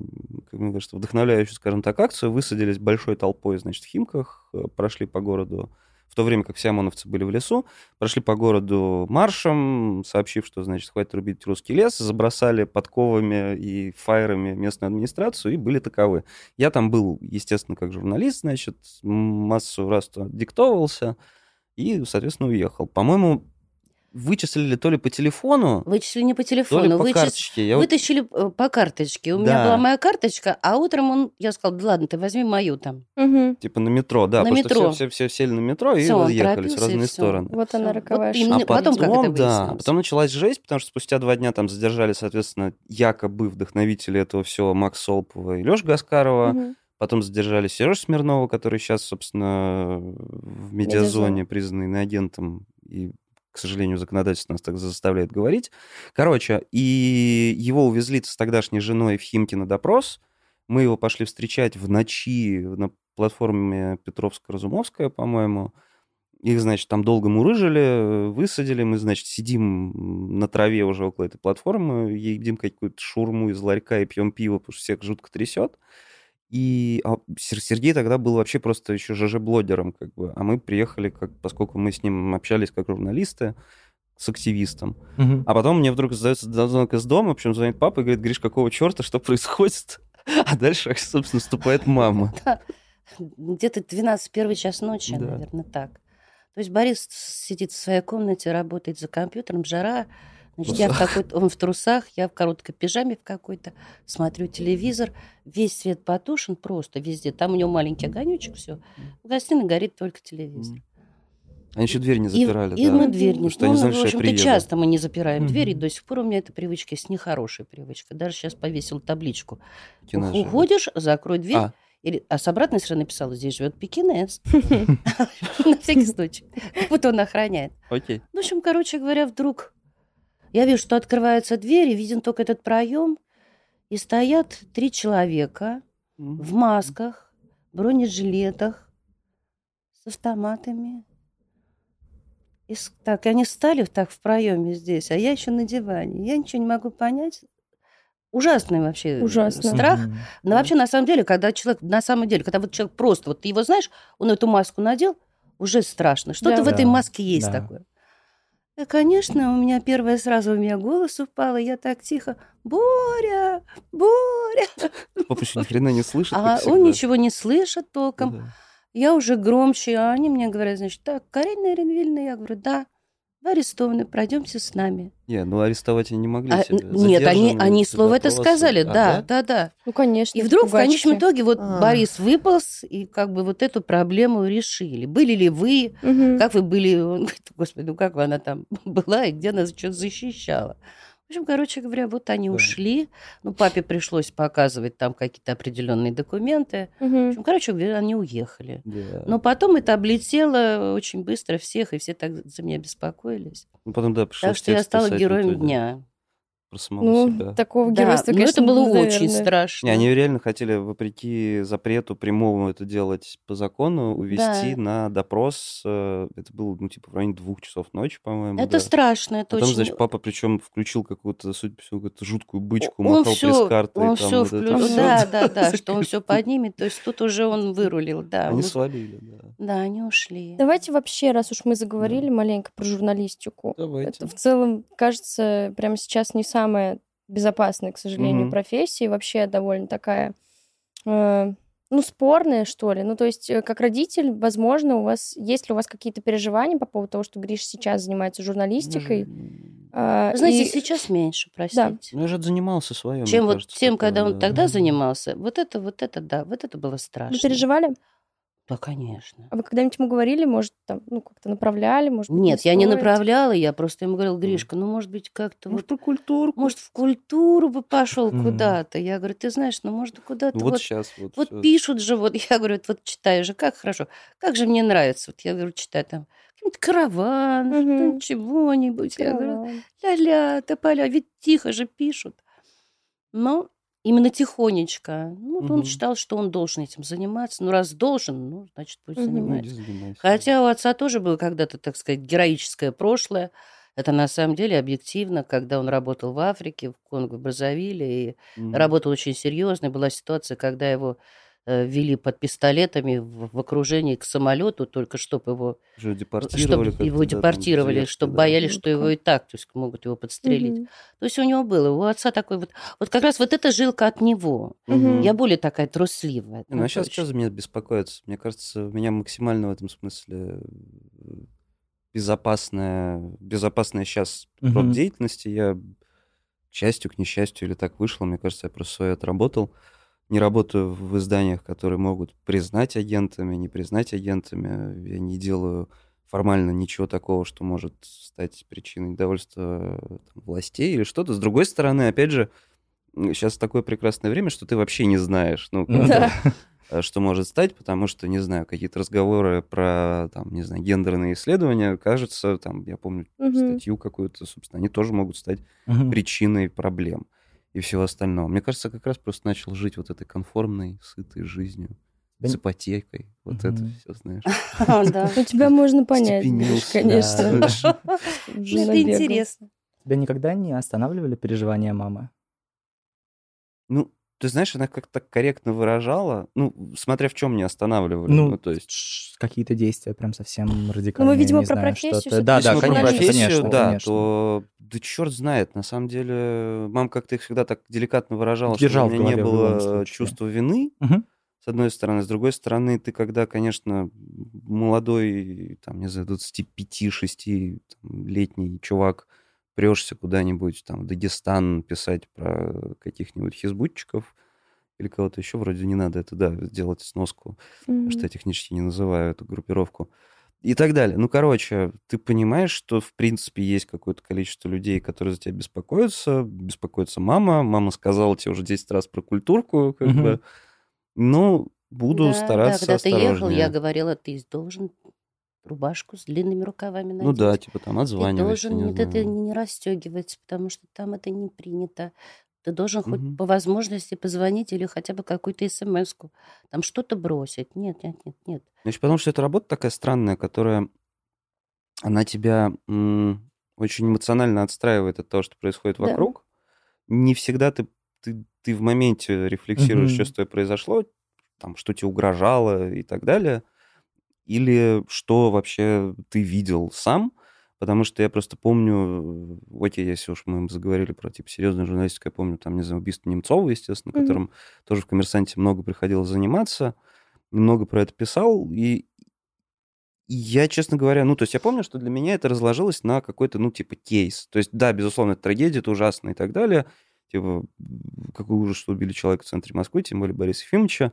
как мне кажется, вдохновляющую, скажем так, акцию, высадились большой толпой, значит, в Химках, э, прошли по городу, в то время как все ОМОНовцы были в лесу, прошли по городу маршем, сообщив, что, значит, хватит рубить русский лес, забросали подковами и фаерами местную администрацию и были таковы. Я там был, естественно, как журналист, значит, массу раз диктовался и, соответственно, уехал. По-моему, вычислили то ли по телефону, Вычислили не по то ли телефону, по вычис- карточке. Я вот- вытащили э, по карточке. У меня Да. была моя карточка, а утром он, я сказала, да ладно, ты возьми мою там. мгм. Типа на метро, да, На потому метро. что все, все, все сели на метро и разъехались в и разные стороны. Вот она роковая Вот именно а потом, как это да, потом началась жесть, потому что спустя два дня там задержали, соответственно, якобы вдохновители этого всего Макс Солпова и Леша Гаскарова. Мгм. Потом задержали Сережу Смирнова, который сейчас, собственно, в медиазоне Медиазоне. признанный агентом и к сожалению, законодательство нас так заставляет говорить. Короче, и его увезли с тогдашней женой в Химки на допрос. Мы его пошли встречать в ночи на платформе Петровско-Разумовская, по-моему. Их, значит, там долго мурыжили, высадили. Мы, значит, сидим на траве уже около этой платформы, едим какую-то шурму из ларька и пьем пиво, потому что всех жутко трясет. И а, Сер- Сергей тогда был вообще просто еще ЖЖ-блогером, как бы. А мы приехали, как, поскольку мы с ним общались как журналисты, с активистом. Мгм. А потом мне вдруг задается звонок из дома, причем звонит папа и говорит, Гриш, какого черта, что происходит? *laughs* А дальше, собственно, наступает мама. *laughs* Где-то 12 первый час ночи, наверное, так. То есть Борис сидит в своей комнате, работает за компьютером, жара. Значит, я в какой-то, он в трусах, я в короткой пижаме в какой-то, смотрю телевизор, весь свет потушен просто везде. Там у него маленький огонечек, все. В гостиной горит только телевизор. Они еще дверь не И- запирали, и, да. мы дверь не... Что они ну, знали, в общем-то, часто мы не запираем дверь, и Мгм. до сих пор у меня эта привычка есть нехорошая привычка. Даже сейчас повесил табличку. Пекинесы, да. Уходишь, закрой дверь. А. Или, а с обратной стороны написала, здесь живет пекинес. *laughs* *laughs* На всякий случай. Будто он охраняет. Окей. Ну, В общем, короче говоря, вдруг я вижу, что открывается дверь, и виден только этот проем, и стоят три человека в масках, бронежилетах, с автоматами. И так, и они стали так в проеме здесь, а я еще на диване. Я ничего не могу понять. Ужасный вообще э, Ужасно. страх. Но вообще, на самом деле, когда человек, на самом деле, когда вот человек просто, вот ты его знаешь, он эту маску надел, уже страшно. Что-то Да. в этой маске есть да. такое. И, конечно, у меня первое сразу у меня голос упал, и я так тихо, Боря, Боря. Папа еще ни хрена не слышит, А он ничего не слышит толком. Да. Я уже громче, а они мне говорят, значит, так, Карина Иринвильевна, я говорю, да, вы арестованы, пройдемте с нами. Не, ну арестовать они не могли А, тебя. н- нет, они, они слово это сказали, А, да, да, да. Ну, конечно. И вдруг в пугачки. конечном итоге вот А. Борис выполз, и как бы вот эту проблему решили. Были ли вы, Мгм. как вы были, он *laughs* говорит, господи, ну как она там *laughs* была и где она что-то защищала. В общем, короче говоря, вот они Да. ушли. Ну, папе пришлось показывать там какие-то определенные документы. В Мгм. общем, короче говоря, они уехали. Да. Но потом это облетело очень быстро всех, и все так за меня беспокоились. Ну, потом, да, пришлось Так что я стала в героем итоге дня. Про самого Ну, себя. такого Да, геройства, но конечно, это было наверное. очень страшно. Не, они реально хотели, вопреки запрету прямому это делать по закону, увести Да. на допрос. э, Это было, ну, типа, в районе двух часов ночи, по-моему. Это да. страшно, это Потом, очень... значит, папа причем включил какую-то, судя по всему, какую-то жуткую бычку, Он махал все, пресс-картой. он там все вот это включил. всё. Да, да, *laughs* да, что он все поднимет. То есть тут уже он вырулил, да. Они он- свалили, да. Да, они ушли. Давайте вообще, раз уж мы заговорили маленько про журналистику. Давайте. Это в целом, кажется, прямо сейчас не самая безопасная, к сожалению, Мгм. профессия. и Вообще довольно такая, э, ну, спорная, что ли. Ну, то есть, э, как родитель, возможно, у вас, есть ли у вас какие-то переживания по поводу того, что Гриш сейчас занимается журналистикой? А, Вы Знаете, и- сейчас меньше, простите. Ну, я же занимался своим. Чем вот тем, когда он тогда занимался, вот это, вот это, да, вот это было Вы страшно. переживали? Да, конечно. А вы когда-нибудь ему говорили, может, там, ну, как-то направляли, может быть, Нет, я не направляла, я просто ему говорила, Гришка, ну, может быть, как-то вот, про культуру. может, в культуру бы пошел Мгм. куда-то. Я говорю, ты знаешь, ну, может, куда-то Вот, вот сейчас вот. Вот всё. пишут же, вот я говорю, вот, вот читаю же, как хорошо, как же мне нравится. Вот я говорю, читаю там какой-нибудь караван, что-нибудь, чего-нибудь. Я говорю, ля-ля, тополя, ведь тихо же пишут. Но именно тихонечко. Ну, вот он Мгм. считал, что он должен этим заниматься. Ну, раз должен, ну, значит, пусть Мгм. Ну, занимается. занимайся. Хотя у отца тоже было когда-то, так сказать, героическое прошлое. Это на самом деле объективно, когда он работал в Африке, в Конго, Браззавиле, и Мгм. Работал очень серьезно. Была ситуация, когда его вели под пистолетами в, в окружении к самолету, только чтобы его, Уже чтобы депортировали. как-то, его да, депортировали, зверски, чтобы да. боялись, что Жутко. его и так, то есть могут его подстрелить. Мгм. То есть у него было, у отца такой вот, вот как раз вот эта жилка от него. Мгм. Я более такая трусливая. Ну, а сейчас что за меня беспокоится? Мне кажется, у меня максимально в этом смысле э, безопасная, безопасная сейчас Мгм. род деятельности. Я, к счастью, к несчастью, или так вышло, мне кажется, я просто свое отработал. Не работаю в изданиях, которые могут признать агентами, не признать агентами. Я не делаю формально ничего такого, что может стать причиной недовольства там, властей или что-то. С другой стороны, опять же, сейчас такое прекрасное время, что ты вообще не знаешь, ну, Ну Да. э, что может стать, потому что, не знаю, какие-то разговоры про, там, не знаю, гендерные исследования, кажется, там, я помню Мгм. статью какую-то, собственно, они тоже могут стать Мгм. причиной проблем и всего остального. Мне кажется, как раз просто начал жить вот этой конформной, сытой жизнью, Да с ипотекой, вот это Мгм. все, знаешь. А, да. *laughs* Тебя можно понять, конечно. *laughs* *laughs* Ну, Это интересно. Тебя никогда не останавливали переживания мамы? Ну, ты знаешь, она как-то корректно выражала, ну, смотря в чем не останавливали. Ну, Ну, то есть... какие-то действия прям совсем радикальные. Ну, видимо, не про знаю, профессию Да, Если да, мы про конечно, профессию, конечно, да, конечно. то да черт знает. На самом деле, мама как-то их всегда так деликатно выражала, Держал что у меня не было чувства вины, Мгм. с одной стороны. С другой стороны, ты когда, конечно, молодой, там, не знаю, 25-6-летний чувак, прешься куда-нибудь, там, в Дагестан писать про каких-нибудь хизбутчиков или кого-то еще, вроде не надо это, да, делать сноску, потому что я технически не называю эту группировку. И так далее. Ну, короче, ты понимаешь, что, в принципе, есть какое-то количество людей, которые за тебя беспокоятся. Беспокоится мама. Мама сказала тебе уже 10 раз про культурку, как Мгм. бы. Ну, буду Да, стараться Да, когда ты ехал, осторожнее. я говорила, ты должен рубашку с длинными рукавами надеть. Ну да, типа там Ты отзванивайся, должен не это знаю. не расстегивать, потому что там это не принято. Ты должен хоть Мгм. по возможности позвонить или хотя бы какую-то смс-ку. Там что-то бросить. Нет, нет, нет, нет. Значит, потому что это работа такая странная, которая, она тебя м, очень эмоционально отстраивает от того, что происходит Да. вокруг. Не всегда ты, ты, ты в моменте рефлексируешь, Мгм. что с тобой произошло, там, что тебе угрожало и так далее, или что вообще ты видел сам, потому что я просто помню, э, окей, если уж мы заговорили про, типа, серьезную журналистику, я помню, там, не знаю, убийство Немцова, естественно, Мгм. которым тоже в «Коммерсанте» много приходилось заниматься, много про это писал, и я, честно говоря, ну, то есть я помню, что для меня это разложилось на какой-то, ну, типа, кейс. То есть, да, безусловно, это трагедия, это ужасно и так далее. Типа, какой ужас, что убили человека в центре Москвы, тем более Бориса Ефимовича.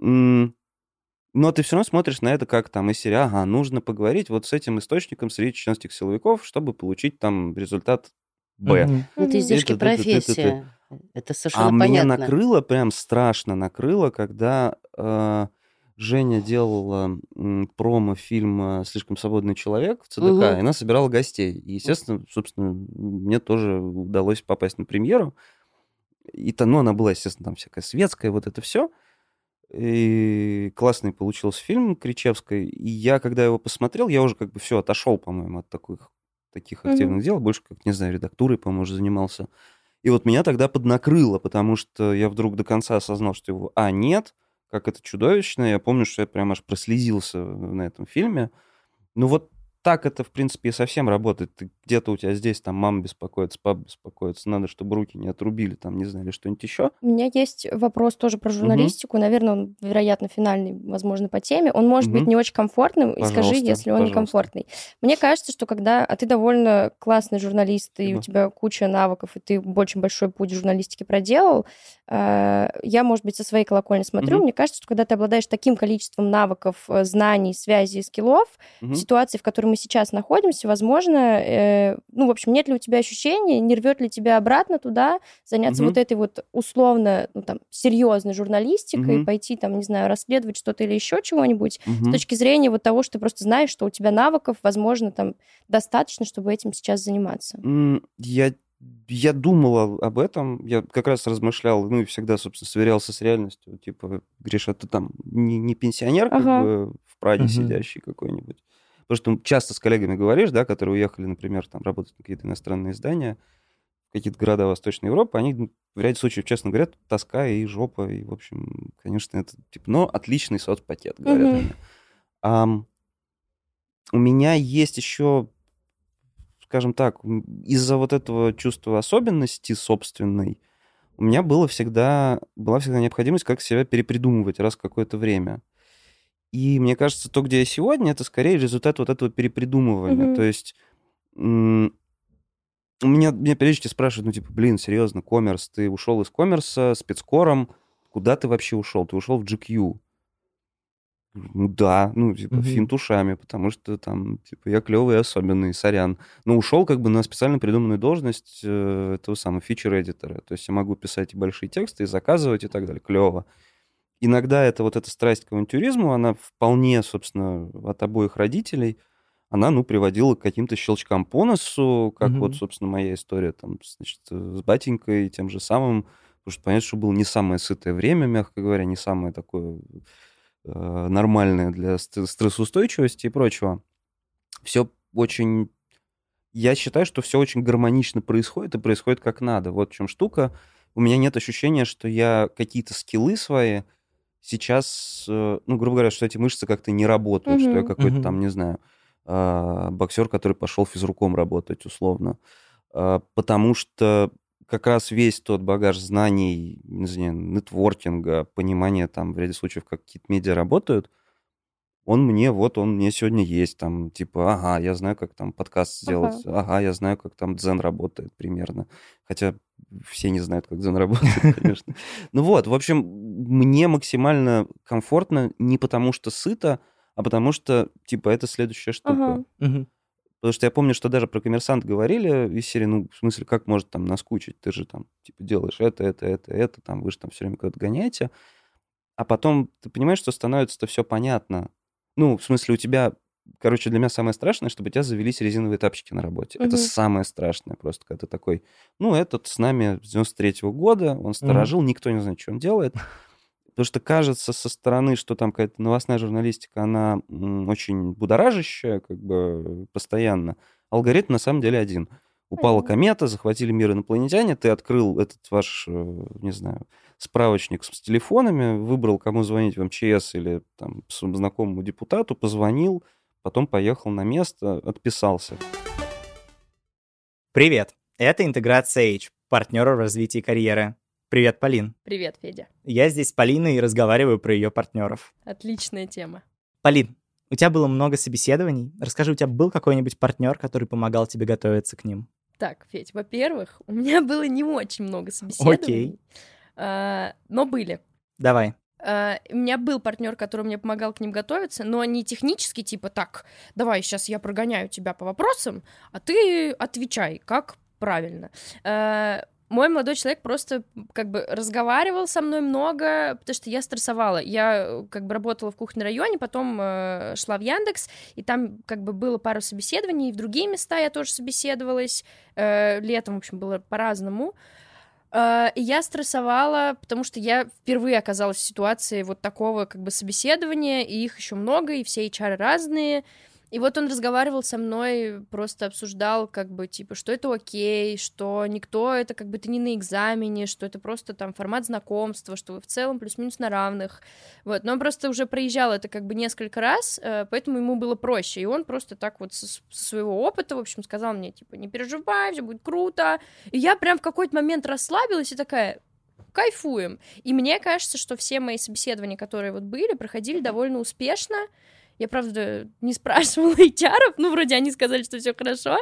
М, Но ты все равно смотришь на это как там из серии, ага, нужно поговорить вот с этим источником среди чеченских силовиков, чтобы получить там результат Б. Мгм. Это издержки Это- это- это- это- профессии. Это совершенно А меня понятно. накрыло, прям страшно накрыло, когда э, Женя делала м, промо фильма «Слишком свободный человек» в ЦДК, Мгм. и она собирала гостей. И, естественно, собственно, мне тоже удалось попасть на премьеру. И то, ну, она была, естественно, там всякая светская, вот это все. И классный получился фильм Кричевской. И я, когда его посмотрел, я уже как бы все отошел, по-моему, от таких, таких активных дел. Больше, как, не знаю, редактурой, по-моему, уже занимался. И вот меня тогда поднакрыло, потому что я вдруг до конца осознал, что его, а, нет, как это чудовищно. Я помню, что я прям аж прослезился на этом фильме. Ну вот так это, в принципе, и совсем работает. Ты где-то у тебя здесь, там, мама беспокоится, папа беспокоится, надо, чтобы руки не отрубили, там, не знаю, или что-нибудь еще. У меня есть вопрос тоже про журналистику. Наверное, он, вероятно, финальный, возможно, по теме. Он может быть Мгм. не очень комфортным, и скажи, Пожалуйста, если он пожалуйста. некомфортный. Мне кажется, что когда а ты довольно классный журналист, и у Спасибо. тебя куча навыков, и ты очень большой путь в журналистике проделал, э, я, может быть, со своей колокольни смотрю, Мгм. мне кажется, что когда ты обладаешь таким количеством навыков, э, знаний, связей, скиллов, в ситуации, в которой мы сейчас находимся, возможно, э, ну, в общем, нет ли у тебя ощущения, не рвет ли тебя обратно туда, заняться Мгм. вот этой вот условно, ну, там, серьезной журналистикой, Мгм. пойти, там, не знаю, расследовать что-то или еще чего-нибудь, с Мгм. точки зрения вот того, что ты просто знаешь, что у тебя навыков, возможно, там, достаточно, чтобы этим сейчас заниматься. Я, я думал об этом, я как раз размышлял, ну и всегда, собственно, сверялся с реальностью. Типа, Гриша, ты там не, не пенсионер, как Ага. бы, в Праге Мгм. сидящий какой-нибудь. Потому что часто с коллегами говоришь, да, которые уехали, например, там работать на какие-то иностранные издания, какие-то города Восточной Европы, они в ряде случаев, честно говорят, тоска и жопа, и, в общем, конечно, это, типа, но отличный соцпакет, говорят Мгм. они. Ам, у меня есть еще, скажем так, из-за вот этого чувства особенности собственной, у меня было всегда, была всегда необходимость как себя перепридумывать раз в какое-то время. И мне кажется, то, где я сегодня, это скорее результат вот этого перепридумывания. Мгм. То есть у меня, меня периодически спрашивают, ну, типа, блин, серьезно, коммерс, ты ушел из коммерса спецкором, куда ты вообще ушел? Ты ушел в GQ. Ну да, ну, типа, Мгм. финт ушами, потому что там, типа, я клевый особенный, сорян. Но ушел как бы на специально придуманную должность э, этого самого фичер-эдитора. То есть я могу писать и большие тексты, и заказывать, и так далее. Клево. Иногда это вот эта страсть к авантюризму, она вполне, собственно, от обоих родителей, она, ну, приводила к каким-то щелчкам по носу, как Мгм. вот, собственно, моя история там, значит, с батенькой тем же самым, потому что понятно, что было не самое сытое время, мягко говоря, не самое такое э, нормальное для ст- стрессоустойчивости и прочего. Все очень... Я считаю, что все очень гармонично происходит и происходит как надо. Вот в чем штука. у меня нет ощущения, что я какие-то скиллы свои сейчас, э, ну, грубо говоря, что эти мышцы как-то не работают, что я какой-то Мгм. там, не знаю, а, боксер, который пошел физруком работать, условно. А, Потому что как раз весь тот багаж знаний, не знаю, нетворкинга, понимания там в ряде случаев, как какие-то медиа работают, он мне, вот он мне сегодня есть, там, типа, ага, я знаю, как там подкаст сделать, ага, я знаю, как там дзен работает примерно. Хотя все не знают, как дзен работает, *laughs* конечно. Ну вот, в общем, мне максимально комфортно не потому что сыто, а потому что, типа, это следующая штука. Ага. Потому что я помню, что даже про коммерсант говорили из серии, ну, в смысле, как может там наскучить? Ты же там, типа, делаешь это, это, это, это, там, вы же там все время куда-то гоняете. А потом ты понимаешь, что становится-то все понятно. Ну, в смысле, у тебя, короче, для меня самое страшное, чтобы у тебя завелись резиновые тапчики на работе. Это Мгм. самое страшное просто, когда ты такой, ну, этот с нами с 93 года, он сторожил, никто не знает, что он делает. Потому что кажется со стороны, что там какая-то новостная журналистика, она очень будоражащая, как бы постоянно. Алгоритм на самом деле один. Упала комета, захватили мир инопланетяне, ты открыл этот ваш, э, не знаю, справочник с, с телефонами, выбрал, кому звонить в МЧС или там своему знакомому депутату, позвонил, потом поехал на место, отписался. Привет, это Интеграция H, партнер в развитии карьеры. Привет, Полин. Привет, Федя. Я здесь с Полиной и разговариваю про ее партнеров. Отличная тема. Полин, у тебя было много собеседований. Расскажи, у тебя был какой-нибудь партнер, который помогал тебе готовиться к ним? Так, Федь, во-первых, у меня было не очень много собеседований. а, но были. Давай. А, У меня был партнер, который мне помогал к ним готовиться, но не технически, типа, так, давай, сейчас я прогоняю тебя по вопросам, а ты отвечай, как правильно. А, Мой молодой человек просто как бы разговаривал со мной много, потому что я стрессовала. Я э, как бы работала в кухне районе, потом э, шла в Яндекс, и там как бы было пару собеседований, и в другие места я тоже собеседовалась. Э, летом, в общем, было по-разному. Э, я стрессовала, потому что я впервые оказалась в ситуации вот такого как бы собеседования, и их еще много, и все HR разные. И вот он разговаривал со мной, просто обсуждал, как бы, типа, что это окей, что никто это, как бы, ты не на экзамене, что это просто там формат знакомства, что вы в целом плюс-минус на равных. Вот, но он просто уже проезжал это как бы несколько раз, э, поэтому ему было проще. И он просто так вот со, со своего опыта, в общем, сказал мне, типа, не переживай, все будет круто. И я прям в какой-то момент расслабилась и такая, кайфуем. И мне кажется, что все мои собеседования, которые вот были, проходили довольно успешно. Я, правда, не спрашивала *laughs* HR, ну, вроде они сказали, что все хорошо.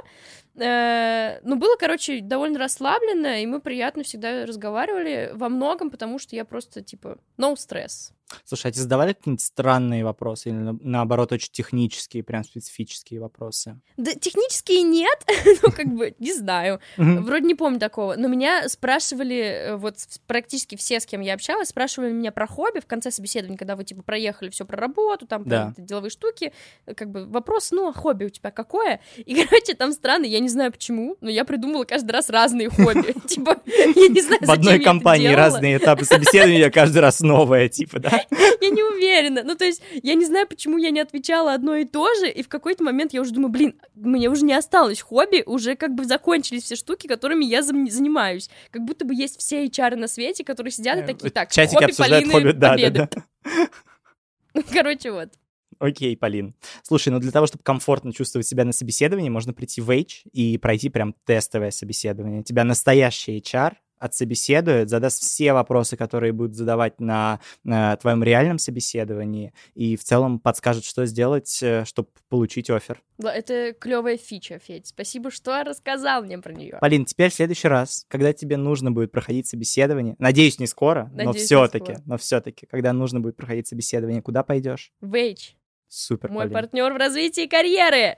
Э, Ну, было, короче, довольно расслабленно, и мы приятно всегда разговаривали во многом, потому что я просто, типа, no stress. Слушай, а тебе задавали какие-нибудь странные вопросы или на- наоборот очень технические, прям специфические вопросы? Да, технически нет, *laughs* ну, как бы, не знаю. Вроде не помню такого, но меня спрашивали, э, вот практически все, с кем я общалась, спрашивали меня про хобби в конце собеседования, когда вы, типа, проехали все про работу, там, Да. деловые штуки, э, как бы вопрос, ну, а хобби у тебя какое? И, *laughs* короче, там странно, я не знаю почему, но я придумала каждый раз разные хобби. *laughs* Типа, я не знаю, В одной компании разные этапы собеседования, каждый раз новое, типа, да? Я не уверена. Ну, то есть, я не знаю, почему я не отвечала одно и то же, и в какой-то момент я уже думаю, блин, мне уже не осталось хобби, уже как бы закончились все штуки, которыми я занимаюсь. Как будто бы есть все HR на свете, которые сидят и такие, так, Э, Чатики хобби обсуждают Полины хобби, да, да, Победы. да. *laughs* Ну, короче, вот. Окей, Полин. Слушай, ну для того, чтобы комфортно чувствовать себя на собеседовании, можно прийти в H и пройти прям тестовое собеседование. Тебя настоящий HR отсобеседует, задаст все вопросы, которые будут задавать на, на твоем реальном собеседовании, и в целом подскажет, что сделать, чтобы получить офер. Да, Это клевая фича, Федь. Спасибо, что рассказал мне про нее. Полин, теперь в следующий раз, когда тебе нужно будет проходить собеседование, надеюсь, не скоро, но Надеюсь, не все-таки, но все-таки, когда нужно будет проходить собеседование, куда пойдешь? Вейч, Супер, мой Полин. партнер в развитии карьеры.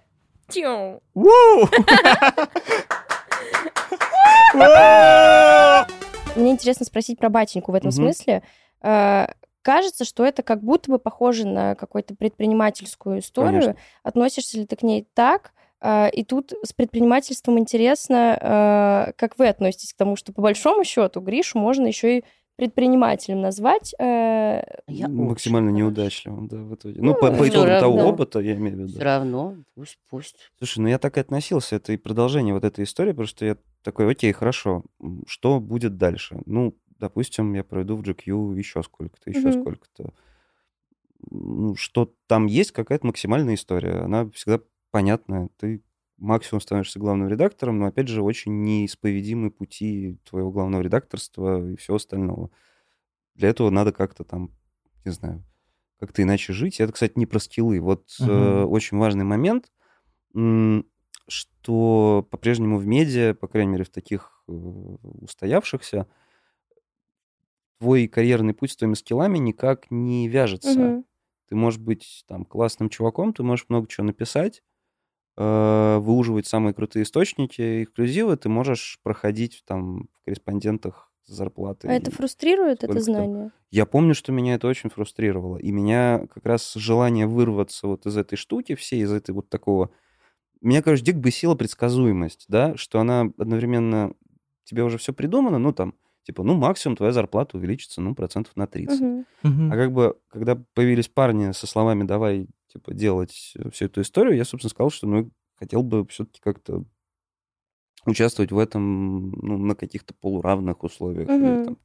Тю. *laughs* Мне интересно спросить про батеньку в этом смысле. Э, Кажется, что это как будто бы похоже на какую-то предпринимательскую историю. Конечно. Относишься ли ты к ней так? Э, И тут с предпринимательством интересно, э, как вы относитесь к тому, что по большому счету Гришу можно еще и предпринимателем назвать. э, Я Максимально очень неудачливым, да, в итоге. Ну, Ну, по, по итогам того равно. опыта, я имею в виду. Все равно, пусть, пусть. Слушай, ну я так и относился, это и продолжение вот этой истории, потому что я такой, окей, хорошо, что будет дальше? Ну, допустим, я пройду в GQ еще сколько-то, еще Мгм. сколько-то. Ну, что там есть какая-то максимальная история, она всегда понятная. Ты максимум становишься главным редактором, но, опять же, очень неисповедимы пути твоего главного редакторства и всего остального. Для этого надо как-то там, не знаю, как-то иначе жить. Это, кстати, не про скиллы. Вот Мгм. э, очень важный момент, что по-прежнему в медиа, по крайней мере, в таких э, устоявшихся, твой карьерный путь с твоими скиллами никак не вяжется. мгм. Ты можешь быть там классным чуваком, ты можешь много чего написать, выуживать самые крутые источники, эксклюзивы, ты можешь проходить там в корреспондентах с зарплатой. А это фрустрирует, это знание? Я помню, что меня это очень фрустрировало. И меня как раз желание вырваться вот из этой штуки всей, из этой вот такого... Меня, короче, дико бесила предсказуемость, да, что она одновременно... Тебе уже все придумано, ну, там, типа, ну, максимум твоя зарплата увеличится, ну, процентов на 30. Мгм. Мгм. А как бы, когда появились парни со словами «давай, типа, делать э, всю эту историю», я, собственно, сказал, что, ну, хотел бы все-таки как-то участвовать в этом ну, на каких-то полуравных условиях или Мгм. там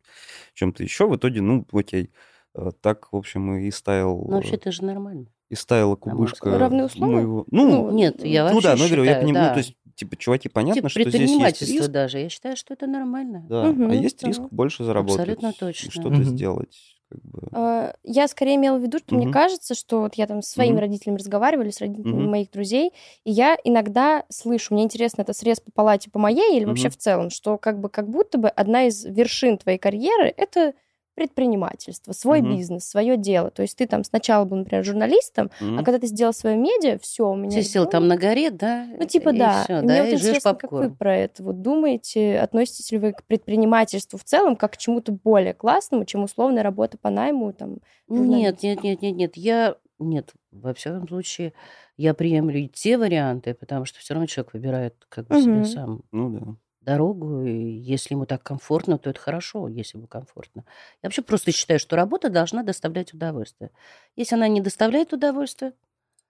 чем-то еще. В итоге, ну, окей. Э, Так, в общем, и ставил, Ну, вообще, это же нормально. и ставила кубышка взгляд. Равные условия? моего... Ну, Нет, я ну вообще да, ну, я говорю, я считаю, понимаю, ну, да. то есть, типа, чуваки, понятно, Типа что здесь есть риск, даже. Я считаю, что это нормально. да, а Мгм, есть да. риск больше заработать. Абсолютно и точно. Что-то Мгм. сделать. Как бы. А, Я скорее имела в виду, что мне Мгм. кажется, что вот я там со своими Мгм. родителями разговаривали, с родителями Мгм. моих друзей, и я иногда слышу, мне интересно, это срез по палате по моей или вообще Мгм. в целом, что как бы как будто бы одна из вершин твоей карьеры это предпринимательство, свой Мгм. бизнес, свое дело. То есть ты там сначала был, например, журналистом, Мгм. а когда ты сделал свое медиа, все, у меня Ты сел там на горе, да? ну, типа, и да. всё, И мне да, вот и жрешь интересно, как вы попкорн. про это вот думаете? Относитесь ли вы к предпринимательству в целом как к чему-то более классному, чем условная работа по найму? Там, Нет, нет, нет, нет, нет. Я нет, во всяком случае, я приемлю и те варианты, потому что все равно человек выбирает как бы себе Мгм. сам Ну да. Дорогу, и если ему так комфортно, то это хорошо, если ему комфортно. Я вообще просто считаю, что работа должна доставлять удовольствие. Если она не доставляет удовольствия,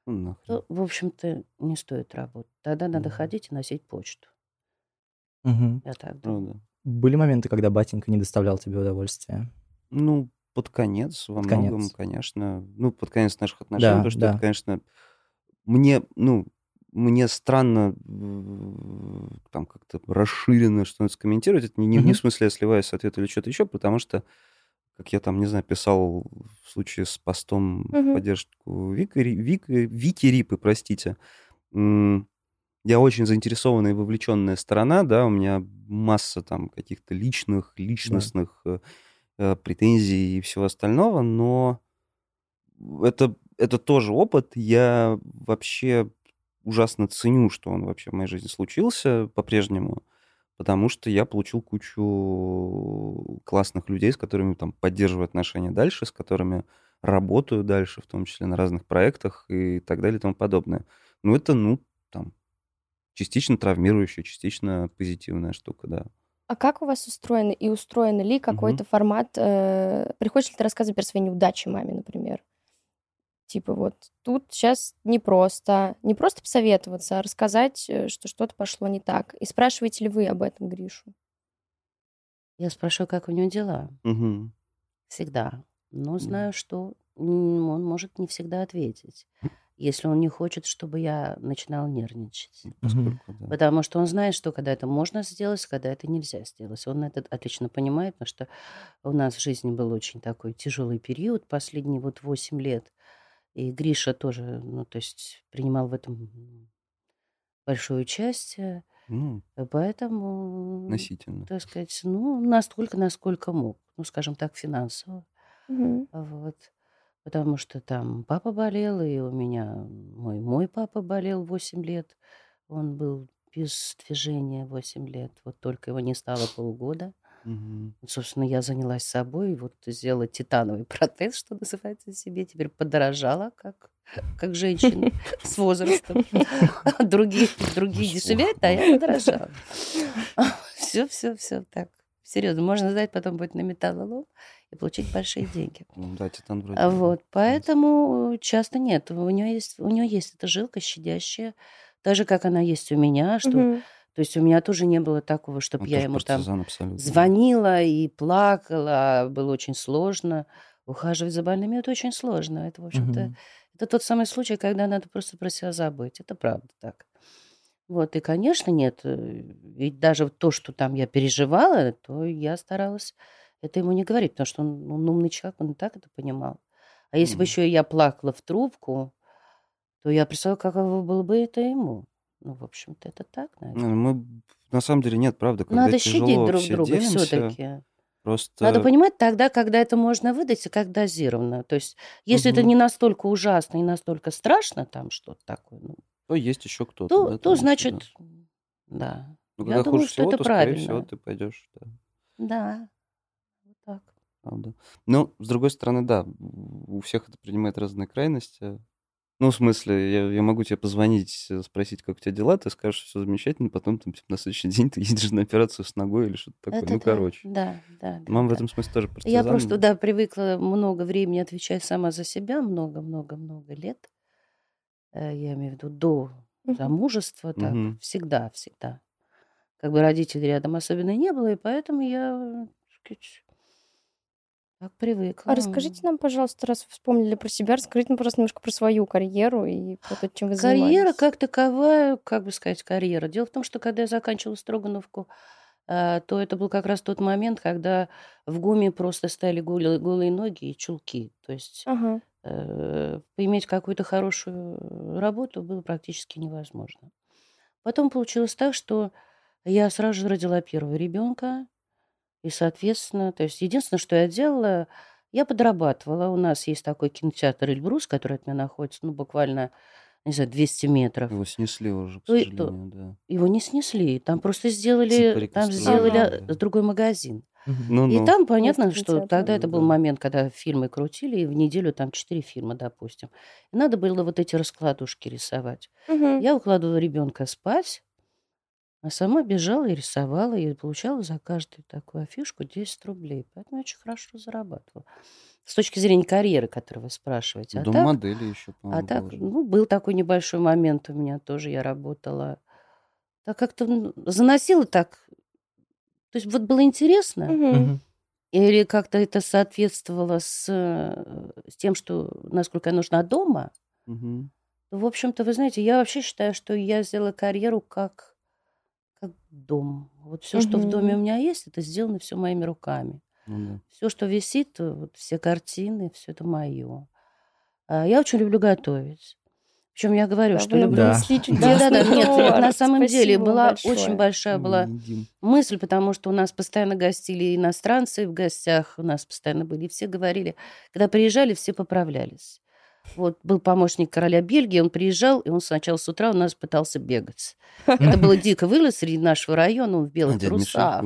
Ну, нахрен. то, в общем-то, не стоит работать. Тогда надо Мгм. ходить и носить почту. Мгм. Я так Ну думаю. да. Были моменты, когда батенька не доставлял тебе удовольствия? Ну, под конец, во Под многом, конец. конечно. Ну, под конец наших отношений, Да, потому что да. это, конечно, мне, ну, мне странно там как-то расширенно что-то скомментировать. Это не, не- не в смысле я сливаюсь с ответа или что-то еще, потому что, как я там, не знаю, писал в случае с постом в Мгм. поддержку Вики, Вики, Вики Рипы, простите, я очень заинтересованная и вовлеченная сторона, да, у меня масса там каких-то личных, личностных э, э, претензий и всего остального, но это, это тоже опыт. Я вообще ужасно ценю, что он вообще в моей жизни случился по-прежнему, потому что я получил кучу классных людей, с которыми там поддерживаю отношения дальше, с которыми работаю дальше, в том числе на разных проектах и так далее и тому подобное. Ну, это, ну, там, частично травмирующая, частично позитивная штука, да. А как у вас устроено и устроен ли какой-то формат? э, приходишь ли ты рассказывать про свои неудачи маме, например? Типа вот тут сейчас не просто, не просто посоветоваться, а рассказать, э, что что-то пошло не так. И спрашиваете ли вы об этом Гришу? Я спрашиваю, как у него дела. Мгм. Всегда. Но знаю, что м, он может не всегда ответить, если он не хочет, чтобы я начинала нервничать. Поскольку, да. Потому что он знает, что когда это можно сделать, когда это нельзя сделать. Он это отлично понимает, потому что у нас в жизни был очень такой тяжелый период, последние вот 8 лет. И Гриша тоже, ну, то есть принимал в этом большое участие. Ну, Поэтому, относительно. так сказать, ну, настолько, насколько мог. Ну, скажем так, финансово. Мгм. Вот. Потому что там папа болел, и у меня мой, мой папа болел 8 лет. Он был без движения 8 лет. Вот только его не стало полгода. Вот, Собственно, я занялась собой, вот сделала титановый *laughs* протез, что называется, себе. Теперь подорожала, как, как женщина *laughs* с возрастом. *laughs* Другие, другие дешевеют, а я подорожала. Все, все, все так. Серьезно, можно сдать, потом будет на металлолом и получить большие деньги. Ну да, титан вроде. А. Вот, поэтому часто нет. У нее есть, у нее есть эта жилка щадящая, так же, как она есть у меня, что, Мгм. То есть у меня тоже не было такого, чтобы Он я ему там абсолютно. звонила и плакала, было очень сложно. Ухаживать за больными это очень сложно. Это, в общем-то, Мгм. это тот самый случай, когда надо просто про себя забыть. Это правда так. Вот, и, конечно, нет. э, Ведь даже то, что там я переживала, то я старалась это ему не говорить, потому что он, он умный человек, он и так это понимал. А если бы Мгм. еще и я плакала в трубку, то я представляла, каково было бы это ему. Ну, в общем-то, это так, наверное. Ну, Мы на самом деле нет, правда, когда Надо тяжело, щадить друг все друга делимся, все-таки. Просто Надо понимать тогда, когда это можно выдать, и как дозированно. То есть, если это Мгм. не настолько ужасно и настолько страшно, там что-то такое, ну, то есть еще кто-то. то, да, то значит, да. Ну, я когда думаю, хуже что всего, это то, скорее всего, правильно. ты пойдешь, да, Да. Вот так. правда. Но, с другой стороны, да, у всех это принимает разные крайности. Ну, в смысле, я, я могу тебе позвонить, э, спросить, как у тебя дела, ты скажешь, все замечательно, потом там, типа, на следующий *laughs* день ты едешь на операцию с ногой или что-то такое. Это ну, да, короче. Да, да. да, Мама в да. этом смысле тоже Я партизан. просто, да, привыкла много времени отвечать сама за себя, много-много-много лет. Э, Я имею в виду до замужества, так, Мгм. всегда, всегда. Как бы родителей рядом особенно не было, и поэтому я, сказать, так привыкла. А расскажите нам, пожалуйста, раз вы вспомнили про себя, расскажите нам, пожалуйста, немножко про свою карьеру и про то, чем вы Карьера занимаетесь. как таковая, как бы сказать, карьера. Дело в том, что когда я заканчивала Строгановку, а, то это был как раз тот момент, когда в ГУМе просто стали голые, голые ноги и чулки. То есть Ага. э, иметь какую-то хорошую работу было практически невозможно. Потом получилось так, что я сразу же родила первого ребенка, и, соответственно, то есть единственное, что я делала, я подрабатывала. У нас есть такой кинотеатр Эльбрус, который от меня находится, ну, буквально, не знаю, 200 метров. Его снесли уже, к Ну сожалению, да. Его не снесли, там просто Типа сделали, там сделали реконструировали, да. другой магазин. Мгм. Ну, И ну. там понятно, что кинотеатр. тогда это был Да. момент, когда фильмы крутили, и в неделю там четыре фильма, допустим. И надо было вот эти раскладушки рисовать. Мгм. Я укладывала ребенка спать, а сама бежала и рисовала, и получала за каждую такую афишку 10 рублей. Поэтому я очень хорошо зарабатывала. С точки зрения карьеры, которую вы спрашиваете. А Дом так, модели еще, а так, ну, был такой небольшой момент у меня тоже, я работала. Так как-то заносила так. То есть вот было интересно. Мгм. или как-то это соответствовало с, э, с тем, что насколько я нужна дома. Мгм. В общем-то, вы знаете, я вообще считаю, что я сделала карьеру как, как дом. Вот все, что в доме у меня есть, это сделано все моими руками. Ну да. Все, что висит, э, вот все картины, все это мое. Я очень люблю готовить. Причем я говорю, Да, что люблю... Да. Да, да, нет, на самом деле была большое. очень большая была мысль, потому что у нас постоянно гостили иностранцы в гостях, у нас постоянно были, и все говорили, когда приезжали, все поправлялись. Вот был помощник короля Бельгии, он приезжал, и он сначала с утра у нас пытался бегать. Это было *laughs* дико. Вылез среди нашего района, он в белых трусах,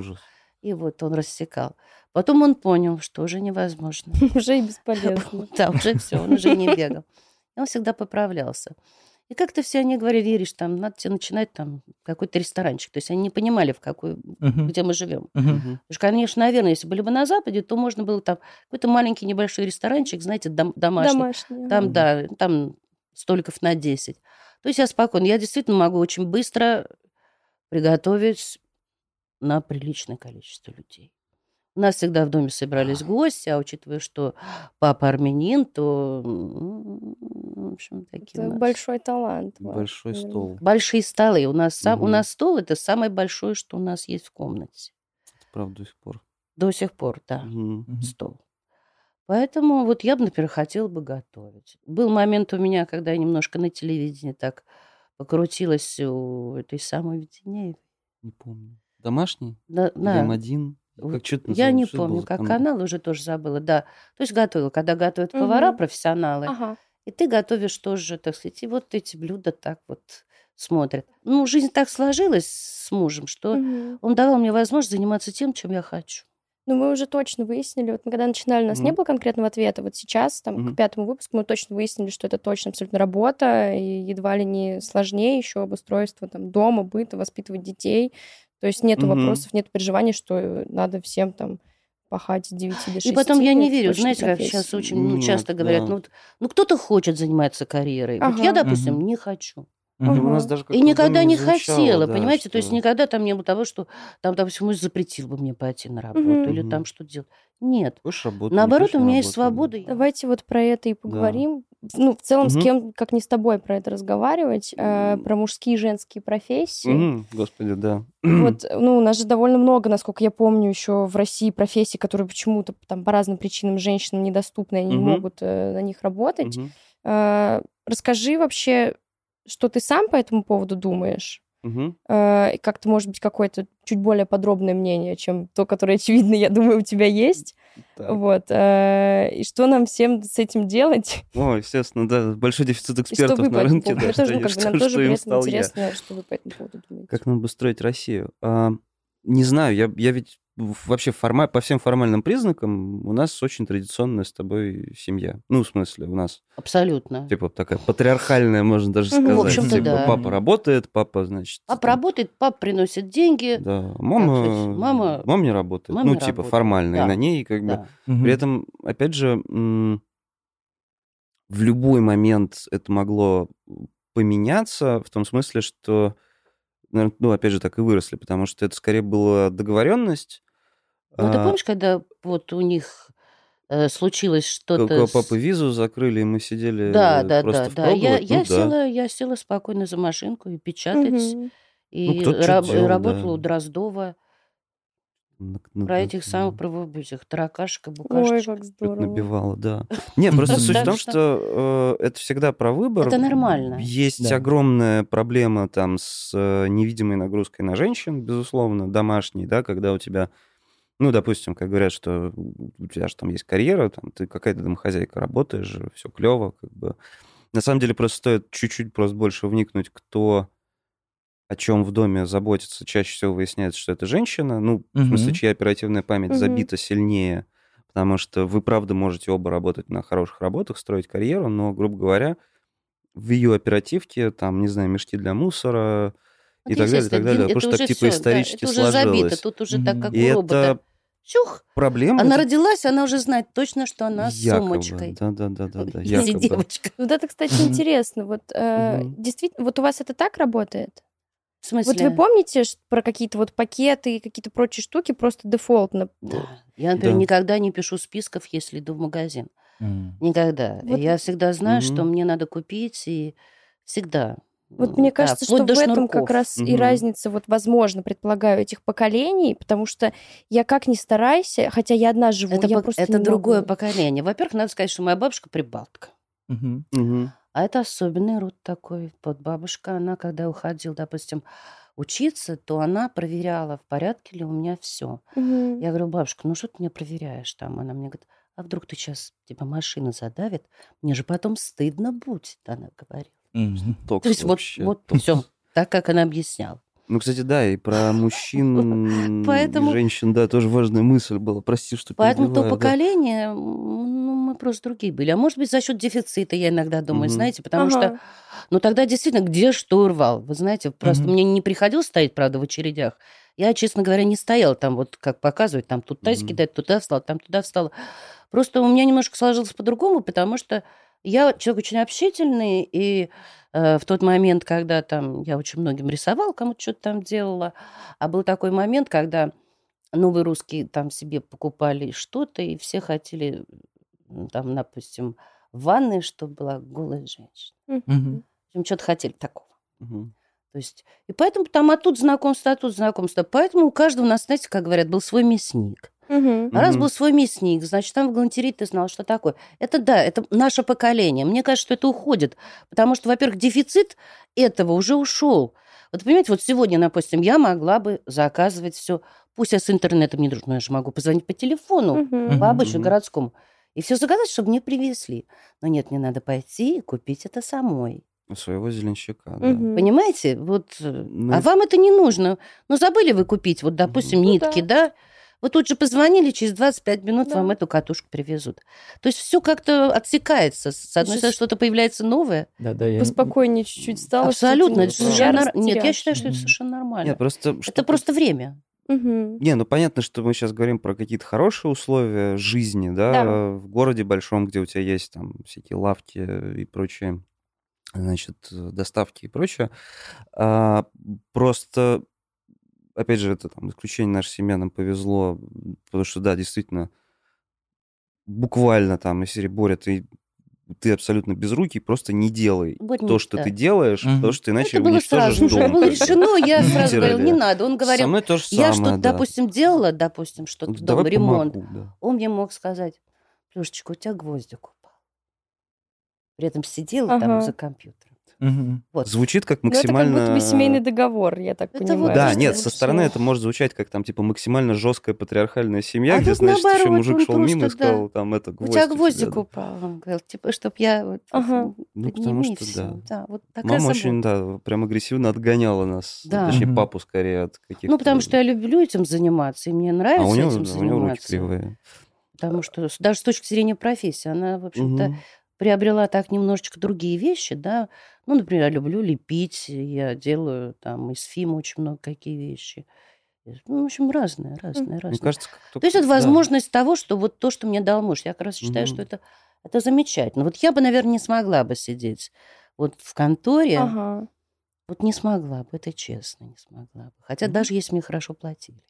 и вот он рассекал. Потом он понял, что уже невозможно. *laughs* Уже и бесполезно. *laughs* Да, уже все, он уже не бегал. И он всегда поправлялся. И как-то все они говорили, Ириш, там, надо тебе начинать там какой-то ресторанчик. То есть они не понимали, в какой, Мгм. где мы живем. Потому что, конечно, наверное, если были бы на Западе, то можно было там какой-то маленький небольшой ресторанчик, знаете, дом- домашний. Домашний. Там, Мгм. да, там столиков на 10. То есть я спокойно. Я действительно могу очень быстро приготовить на приличное количество людей. У нас всегда в доме собирались гости, а учитывая, что папа армянин, то, м, в общем, такие у Это нас большой талант. Большой стол. большие столы. У нас, сам, у Мгм. нас стол – это самое большое, что у нас есть в комнате. Это правда до сих пор. До сих пор, да. Мгм. стол. Поэтому вот я бы, например, хотела бы готовить. Был момент у меня, когда я немножко на телевидении так покрутилась у этой самой Веденеевой. Не помню. Домашний? Да, Или да. М1? Как Я не помню, как канал? канал, уже тоже забыла, да. То есть готовила, когда готовят повара, Мгм. профессионалы, Ага. и ты готовишь тоже, так сказать, и вот эти блюда так вот смотрят. Ну, жизнь так сложилась с мужем, что Мгм. он давал мне возможность заниматься тем, чем я хочу. Ну, мы уже точно выяснили, вот мы когда начинали, у нас не Мгм. было конкретного ответа. Вот сейчас, там, Мгм. к пятому выпуску мы точно выяснили, что это точно абсолютно работа, и едва ли не сложнее еще обустройство там дома, быта, воспитывать детей. То есть нет Мгм. вопросов, нет переживаний, что надо всем там пахать с 9 до 6. И потом я не верю, знаете, как сейчас очень ну, Нет, часто говорят, да. ну, вот, ну кто-то хочет заниматься карьерой. Вот я, Ага. допустим, Мгм. не хочу. Мгм. Ну, у нас даже И никогда не звучало, хотела, да, понимаете? То есть что- никогда там не было того, что там, допустим, муж запретил бы мне пойти на работу Мгм. или там что делать. Нет. Не Наоборот, у не меня есть работай, да. свобода. Давайте вот про это и поговорим. Ну, в целом, с Мгм. кем, как не с тобой, про это разговаривать, э, про мужские и женские профессии. Мгм, Господи, да. Вот, *clears throat* ну, у нас же довольно много, насколько я помню, еще в России профессий, которые почему-то там по разным причинам женщинам недоступны, они не Мгм. могут э, на них работать. Мгм, Э, расскажи вообще, что ты сам по этому поводу думаешь? Э, и как-то, может быть, какое-то чуть более подробное мнение, чем то, которое, очевидно, я думаю, у тебя есть. Так. Вот. э, и что нам всем с этим делать? *laughs* О, естественно, да, большой дефицит экспертов по на рынке, поводу? да, что, тоже, ну, как бы, что- нам тоже что им я. интересно, что вы по этому поводу думаете. Как нам бы строить Россию? А, не знаю, я, я ведь вообще форма, по всем формальным признакам у нас очень традиционная с тобой семья. Ну, в смысле, у нас Абсолютно. типа такая патриархальная, можно даже сказать. В общем-то, типа да. папа работает, папа, значит... Папа там, работает, папа приносит деньги. Да, мама, сказать, мама- мама не работает. мама ну, не типа работает, формально. да. И на ней как бы... Да. Мгм. При этом, опять же, в любой момент это могло поменяться, в том смысле, что, ну, опять же, так и выросли, потому что это скорее была договоренность. Ну, ты А, помнишь, когда вот у них э, случилось что-то... с- папа визу закрыли, и мы сидели Да, да, просто да, да. Я, впроголодь? я, Ну, да. села, я села спокойно за машинку и печатать. Мгм. И Ну, раб- делал, работала да. у Дроздова На- на- про этих самых, про вот этих таракашек и Ой, букашечек. как Чуть здорово. набивала, да. *laughs* Не, просто суть в том, что- э, это всегда про выбор. Это нормально. Есть огромная проблема там с э, невидимой нагрузкой на женщин, безусловно, домашней, да, когда у тебя, ну, допустим, как говорят, что у тебя же там есть карьера, там ты какая-то домохозяйка, работаешь, все клево, как бы. На самом деле просто стоит чуть-чуть просто больше вникнуть, кто о чем в доме заботится, чаще всего выясняется, что это женщина. Ну, в смысле, чья оперативная память Мгм. забита сильнее, потому что вы, правда, можете оба работать на хороших работах, строить карьеру, но, грубо говоря, в ее оперативке, там, не знаю, мешки для мусора и так далее, и так далее, потому это что так уже типа да, исторически это уже забито, тут уже так, как И у робота. это Чух! проблема. Она это родилась, она уже знает точно, что она с якобы. сумочкой. Да-да-да-да, Если *laughs* якобы. девочка. Вот это, кстати, интересно. Вот э, действительно, вот у вас это так работает? В смысле? Вот вы помните про какие-то вот пакеты и какие-то прочие штуки просто дефолтно? Да. Я, например, Да. никогда не пишу списков, если иду в магазин. М. Никогда. Вот- Я всегда знаю, что Мгм. мне надо купить, и всегда. Вот мне Да, кажется, вплоть что в этом шнурков. как раз и Мгм. разница, вот, возможно, предполагаю, этих поколений, потому что я как ни стараюсь, хотя я одна живу, Это, я пок- просто это не другое могу. поколение. Во-первых, надо сказать, что моя бабушка прибалтка. Мгм. Мгм. А это особенный род такой. Вот бабушка, она, когда уходила, допустим, учиться, то она проверяла, в порядке ли у меня все. Мгм. Я говорю, бабушка, ну что ты меня проверяешь там? Она мне говорит, а вдруг ты сейчас, тебя машина задавит? Мне же потом стыдно будет, она говорила. То есть вот, вообще. вот *laughs* все, так, как она объясняла. Ну, кстати, да, и про мужчин *laughs* Поэтому- и женщин, да, тоже важная мысль была. Прости, что Поэтому то перебиваю, да. поколение, м, ну, мы просто другие были. А может быть, за счет дефицита, я иногда думаю, Мгм. знаете, потому что, Ага. ну, тогда действительно, где что урвал? Вы знаете, просто Мгм. мне не приходилось стоять, правда, в очередях. Я, честно говоря, не стояла там, вот как показывают, там тут тазики Мгм. дать, туда встала, там туда встала. Просто у меня немножко сложилось по-другому, потому что я человек очень общительный, и э, в тот момент, когда там я очень многим рисовала, кому-то что-то там делала, а был такой момент, когда новые русские там себе покупали что-то, и все хотели, там, допустим, в ванной, чтобы была голая женщина. Общем, что-то хотели такого. Мгм. То есть, и поэтому там, а тут знакомство, а тут знакомство. Поэтому у каждого у нас, знаете, как говорят, был свой мясник. А раз был свой мясник, значит, там в галантерее ты знал, что такое. Это да, это наше поколение. Мне кажется, что это уходит. Потому что, во-первых, дефицит этого уже ушел. Вот понимаете, вот сегодня, допустим, я могла бы заказывать все. Пусть я с интернетом не дружу, но я же могу позвонить по телефону, Мгм. по обычному Мгм. городскому. И все заказать, чтобы мне привезли. Но нет, мне надо пойти и купить это самой. У своего зеленщика, да. Мгм. Понимаете? Вот, э, Ну а и- вам это не нужно. Ну, забыли вы купить, вот, допустим, Ну нитки, да? Вот тут же позвонили, через 25 минут Да. вам эту катушку привезут. То есть все как-то отсекается. С одной стороны, что-то появляется новое. Да, да, я... Поспокойнее чуть-чуть стало. Абсолютно. Это совершенно Нет, я считаю, что это совершенно нормально. Нет, просто... Это просто время. Мгм. Не, ну понятно, что мы сейчас говорим про какие-то хорошие условия жизни, да, Да. в городе большом, где у тебя есть там всякие лавки и прочие, значит, доставки и прочее. А, просто, опять же, это там исключение нашей семьи нам повезло, потому что, да, действительно, буквально там серии Боря, ты, ты абсолютно безрукий, просто не делай Вот то, не- что да. ты делаешь, Мгм. потому что иначе это было уничтожишь сразу. дом. Это было решено, *laughs* я сразу говорил, не надо. Он говорил, я что-то, допустим, делала, допустим, что-то дома, ремонт. Он мне мог сказать, Плюшечка, у тебя гвоздик упал. При этом сидела там за компьютером. Мгм. Вот. Звучит как Ну, это как максимально... будто бы семейный договор, я так Это понимаю. вот Да, нет, со стороны это может звучать как там типа максимально жесткая патриархальная семья, А где, значит, еще наоборот, мужик он шел мимо и да. сказал, там это У гвоздь. тебя у гвоздик да. упал. Он говорил, типа, чтоб я вот Ага. Ну, потому что, да. Да, вот такая Мама забота. очень, да, прям агрессивно отгоняла нас. Да. Точнее, Мгм. папу скорее от каких-то... Ну, потому что я люблю этим заниматься, и мне А нравится у него, этим да, у него руки заниматься. кривые. Потому что даже с точки зрения профессии, она, в общем-то, Мгм. Приобрела так немножечко другие вещи, да. Ну, например, я люблю лепить, я делаю там из ФИМа очень много какие вещи. Ну, в общем, разное, разное, Мне разное. кажется, как То есть это да. возможность того, что вот то, что мне дал муж. Я как раз считаю, Мгм. что это, это замечательно. Вот я бы, наверное, не смогла бы сидеть вот в конторе. Ага. Вот не смогла бы, это честно, не смогла бы. Хотя Мгм. даже если мне хорошо платили.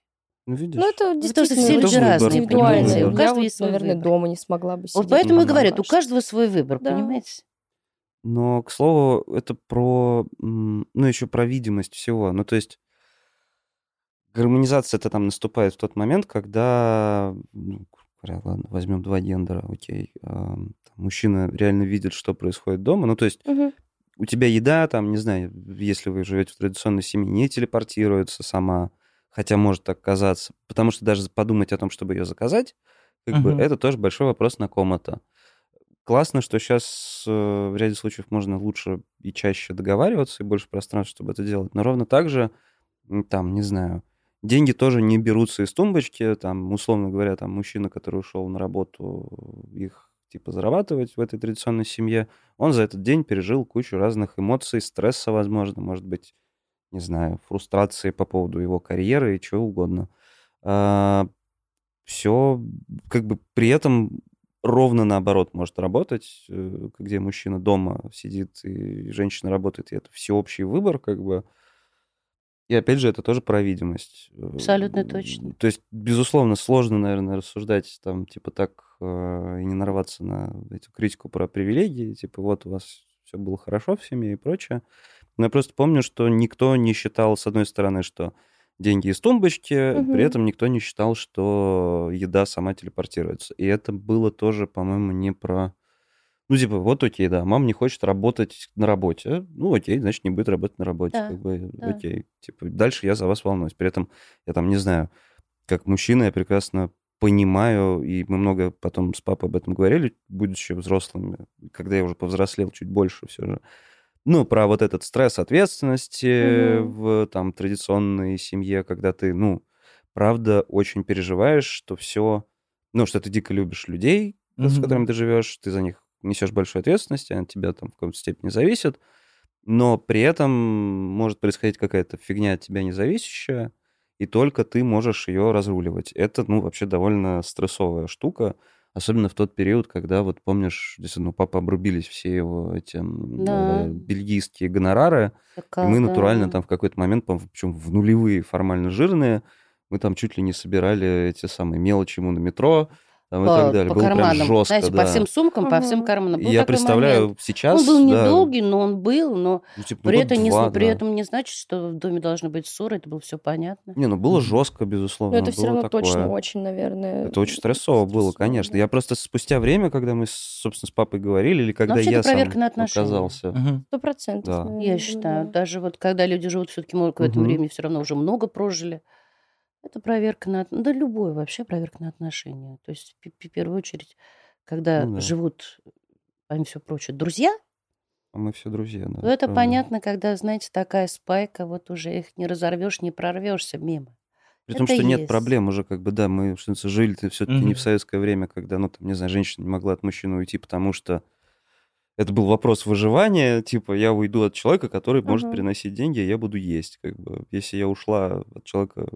Ну, видишь. Ну, это что действительно все люди разные, индивидуально. понимаете, у Я каждого вот, есть свой наверное, выбор. дома не смогла бы сидеть. Вот поэтому и говорят, у каждого свой выбор, Да. понимаете? Но, к слову, это про, ну, еще про видимость всего. Ну, то есть гармонизация это там наступает в тот момент, когда, ну, ладно, возьмем два гендера, окей, ам, там мужчина реально видит, что происходит дома. Ну, то есть Мгм. у тебя еда, там, не знаю, если вы живете в традиционной семье, не телепортируется сама, хотя может так казаться, потому что даже подумать о том, чтобы ее заказать, как бы Мгм. это тоже большой вопрос на ком-то. Классно, что сейчас в ряде случаев можно лучше и чаще договариваться, и больше пространства, чтобы это делать. Но ровно так же, там, не знаю, деньги тоже не берутся из тумбочки. Там, условно говоря, там мужчина, который ушел на работу, их типа зарабатывать в этой традиционной семье, он за этот день пережил кучу разных эмоций, стресса, возможно, может быть, не знаю, фрустрации по поводу его карьеры и чего угодно. Все, как бы при этом ровно наоборот может работать, э, где мужчина дома сидит и женщина работает, и это всеобщий выбор, как бы. И опять же, это тоже про видимость. Э, Абсолютно точно. То есть, безусловно, сложно, наверное, рассуждать там, типа, так э, и не нарваться на эту критику про привилегии, типа, вот у вас все было хорошо в семье и прочее. Но я просто помню, что никто не считал, с одной стороны, что деньги из тумбочки, Мгм. при этом никто не считал, что еда сама телепортируется. И это было тоже, по-моему, не про... Ну, типа, вот окей, да, мама не хочет работать на работе. Ну, окей, значит, не будет работать на работе. Да, Как бы, да. окей. Типа, дальше я за вас волнуюсь. При этом, я там не знаю, как мужчина, я прекрасно понимаю, и мы много потом с папой об этом говорили, будучи взрослыми, когда я уже повзрослел чуть больше все же. Ну, про вот этот стресс ответственности Мгм. в там традиционной семье, когда ты, ну, правда, очень переживаешь, что все, ну, что ты дико любишь людей, с Мгм. которыми ты живешь, ты за них несешь большую ответственность, они от тебя там в какой-то степени зависят, но при этом может происходить какая-то фигня от тебя независящая, и только ты можешь ее разруливать. Это, ну, вообще довольно стрессовая штука, особенно в тот период, когда, вот помнишь, действительно, у папы обрубились все его эти Да. э, бельгийские гонорары, и Такая, мы да. натурально там в какой-то момент, причем в нулевые формально жирные, мы там чуть ли не собирали эти самые мелочи ему на метро, там, и по, так далее. по Было прям карманам. жестко, Знаете, да. по всем сумкам, по всем карманам. И Был я такой представляю момент. сейчас... Он был да, недолгий, но он был, но ну, типа, при, ну, этом не, два, при да. этом не значит, что в доме должны быть ссоры, это было все понятно. Не, ну было жестко, безусловно. Но это все было равно такое. точно очень, наверное... Это очень стрессово было, стрессово, конечно. да. Я просто спустя время, когда мы, собственно, с папой говорили, или когда я сам на отношения. оказался... Сто процентов. Да. Я считаю, да. даже вот когда люди живут все-таки в этом времени, все равно уже много прожили. Это проверка на... Да любое вообще проверка на отношения. То есть в пе- в первую очередь, когда Ну да. живут, помимо всего прочего, друзья, А мы все друзья, да. то это правда. понятно, когда, знаете, такая спайка, вот уже их не разорвешь, не прорвешься мимо. При том, Это что нет есть. проблем уже, как бы, да, мы что жили-то все-таки не Мгм. в советское время, когда, ну, там, не знаю, женщина не могла от мужчины уйти, потому что это был вопрос выживания, типа, я уйду от человека, который может Мгм. приносить деньги, а я буду есть, как бы, если я ушла от человека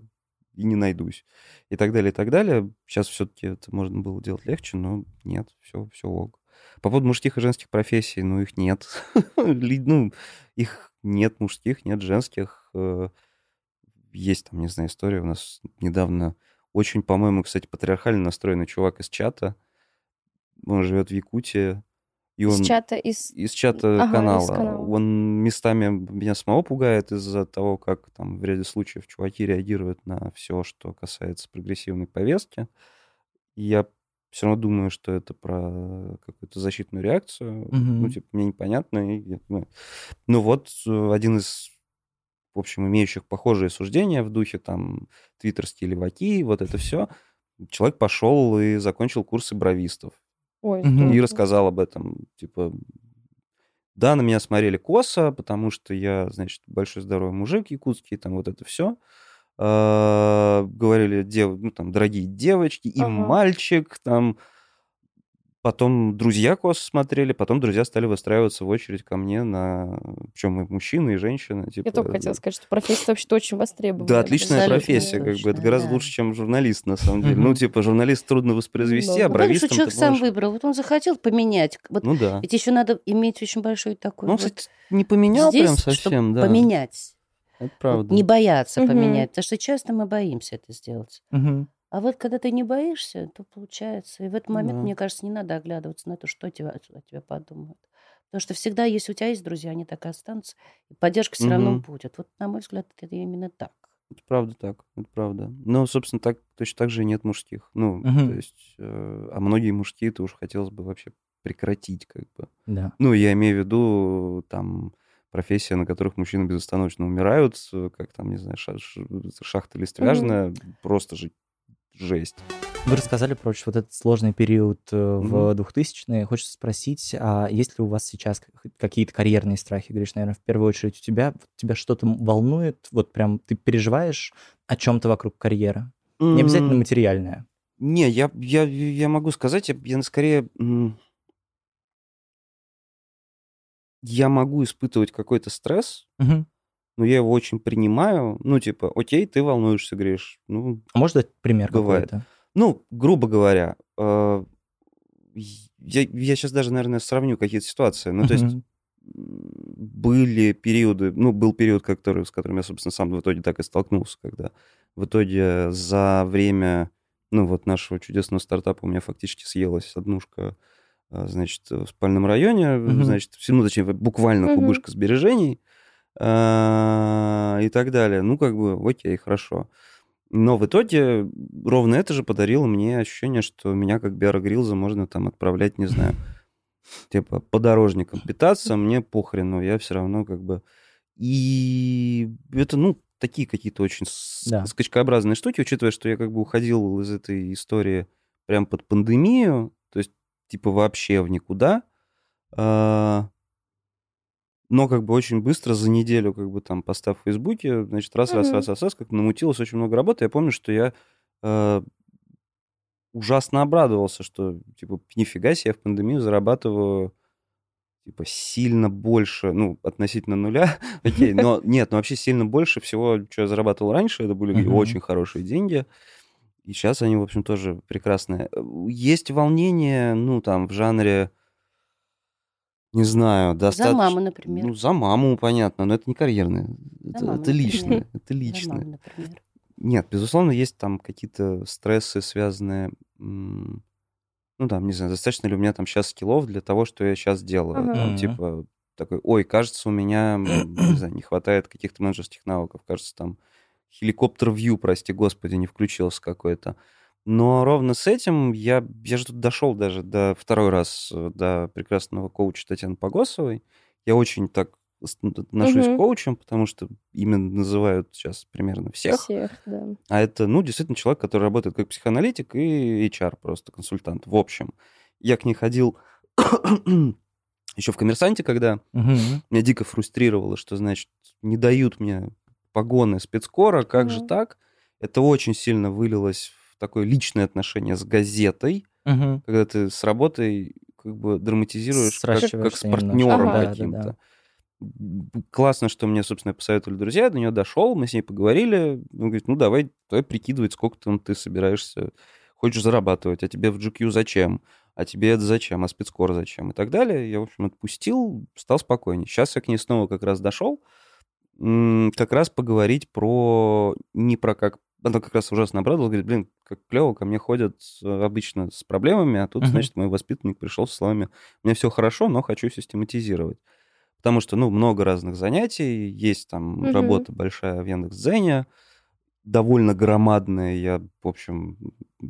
и не найдусь, и так далее, и так далее. Сейчас все-таки это можно было делать легче, но нет, все, все ок. По поводу мужских и женских профессий, ну, их нет. *laughs* Ну, их нет мужских, нет женских. Э, Есть там, не знаю, история у нас недавно очень, по-моему, кстати, патриархально настроенный чувак из чата. Он живет в Якутии. И он... Из чата, из... Из чата Ага, из канала. канала. Он местами меня самого пугает из-за того, как там в ряде случаев чуваки реагируют на все, что касается прогрессивной повестки. И я все равно думаю, что это про какую-то защитную реакцию. Мгм. Ну, типа, мне непонятно. и ну, ну вот э, один из, в общем, имеющих похожие суждения в духе там твиттерские леваки, вот это все. Человек пошел и закончил курсы бровистов Ой, и рассказал об этом. Типа, да, на меня смотрели косо, потому что я, значит, большой здоровый мужик якутский, там вот это все. Говорили, дев... ну, там, дорогие девочки, и Ага. мальчик, там. Потом друзья косо смотрели, потом друзья стали выстраиваться в очередь ко мне на... Причем и мужчины, и женщины. Типа, Я только хотела сказать, что профессия вообще очень востребована. да, отличная Абсолютно профессия, как бы. Это точно, гораздо да. лучше, чем журналист, на самом деле. Ну, типа, журналист трудно воспроизвести, Ну, а ну, потому что бровистом человек сам выбрал. Вот он захотел поменять. Ну да. Ведь еще надо иметь очень большой такой Ну, кстати, не поменял прям совсем, да. поменять. Это правда. Не бояться поменять, потому что часто мы боимся это сделать. А вот когда ты не боишься, то получается. И в этот момент, Да. мне кажется, не надо оглядываться на то, что тебя, о тебе подумают. Потому что всегда, если у тебя есть друзья, они так и останутся. И поддержка все равно Мгм. будет. Вот, на мой взгляд, это именно так. Это правда так, это правда. Но, собственно, так точно так же и нет мужских. Ну, Мгм. то есть, э, а многие мужские, это уж хотелось бы вообще прекратить, как бы. Да. Ну, я имею в виду, там, профессии, на которых мужчины безостановочно умирают, как там, не знаю, ша- ш- шахта листвяжная, просто же жесть. Вы рассказали про вот этот сложный период э, в Мгм. 2000-е. Хочется спросить, а есть ли у вас сейчас какие-то карьерные страхи, Гриш, наверное, в первую очередь у тебя? Тебя что-то волнует? Вот прям ты переживаешь о чем-то вокруг карьеры? Не обязательно материальное. Не, я, я, я могу сказать, я, я скорее... Я могу испытывать какой-то стресс, Мгм. Но я его очень принимаю. Ну, типа, окей, ты волнуешься, Гриш. Ну, А можешь дать пример Бывает. какой-то? Ну, грубо говоря, э, я, я сейчас даже, наверное, сравню какие-то ситуации. Ну, то есть были периоды, ну, был период, который, с которым я, собственно, сам в итоге так и столкнулся, когда в итоге за время, ну, вот нашего чудесного стартапа у меня фактически съелась однушка, а, значит, в спальном районе, Мгм. значит, ну, точнее, буквально Мгм. кубышка сбережений и так далее. Ну, как бы, окей, хорошо. Но в итоге ровно это же подарило мне ощущение, что меня как Биара Грилза можно там отправлять, не знаю, *laughs* типа подорожником питаться, *laughs* мне похрену, я все равно как бы... И это, ну, такие какие-то очень Да. скачкообразные штуки, учитывая, что я как бы уходил из этой истории прям под пандемию, то есть типа вообще в никуда. А, но как бы очень быстро за неделю как бы там постав в Фейсбуке, значит, раз, раз, раз, раз, раз, как намутилось очень много работы. Я помню, что я э, ужасно обрадовался, что типа нифига себе, я в пандемию зарабатываю типа сильно больше, ну, относительно нуля, *laughs* окей, *laughs* но нет, но вообще сильно больше всего, что я зарабатывал раньше, это были очень хорошие деньги, и сейчас они, в общем, тоже прекрасные. Есть волнение, ну, там, в жанре, не знаю, За достаточно... маму, например. Ну, за маму, понятно, но это не карьерное, это, маму, это например. личное, *laughs* это За личное. маму, например. Нет, безусловно, есть там какие-то стрессы, связанные, ну, там, не знаю, достаточно ли у меня там сейчас скиллов для того, что я сейчас делаю. Ага. Там, типа, такой, ой, кажется, у меня, не *clears throat* знаю, не хватает каких-то менеджерских навыков, кажется, там, хеликоптер вью, прости господи, не включился какой-то. Но ровно с этим я, я же тут дошел даже до второй раз э, до прекрасного коуча Татьяны Погосовой. Я очень так отношусь Мгм. к коучам, потому что именно называют сейчас примерно всех. Всех, да. А это, ну, действительно человек, который работает как психоаналитик и HR просто, консультант. В общем, я к ней ходил *coughs* еще в «Коммерсанте», когда Мгм. меня дико фрустрировало, что, значит, не дают мне погоны спецкора, как же Мгм. так? Это очень сильно вылилось в такое личное отношение с газетой, Мгм. когда ты с работой как бы драматизируешь как, как с партнером Ага. Да, да, каким-то. да. М, Классно, что мне, собственно, посоветовали друзья, я до нее дошел, мы с ней поговорили. Он говорит, ну давай, давай прикидывать, сколько там ты собираешься, хочешь зарабатывать, а тебе в GQ зачем, а тебе это зачем, а спецкор зачем и так далее. Я, в общем, отпустил, стал спокойнее. Сейчас я к ней снова как раз дошел, как раз поговорить про... Не про как... Она как раз ужасно обрадовалась, говорит, блин, как клево, ко мне ходят э, обычно с проблемами, а тут, Мгм. значит, мой воспитанник пришел со словами, меня все хорошо, но хочу систематизировать. Потому что, ну, много разных занятий, есть там Мгм. работа большая в Яндекс.Дзене, довольно громадная. Я, в общем,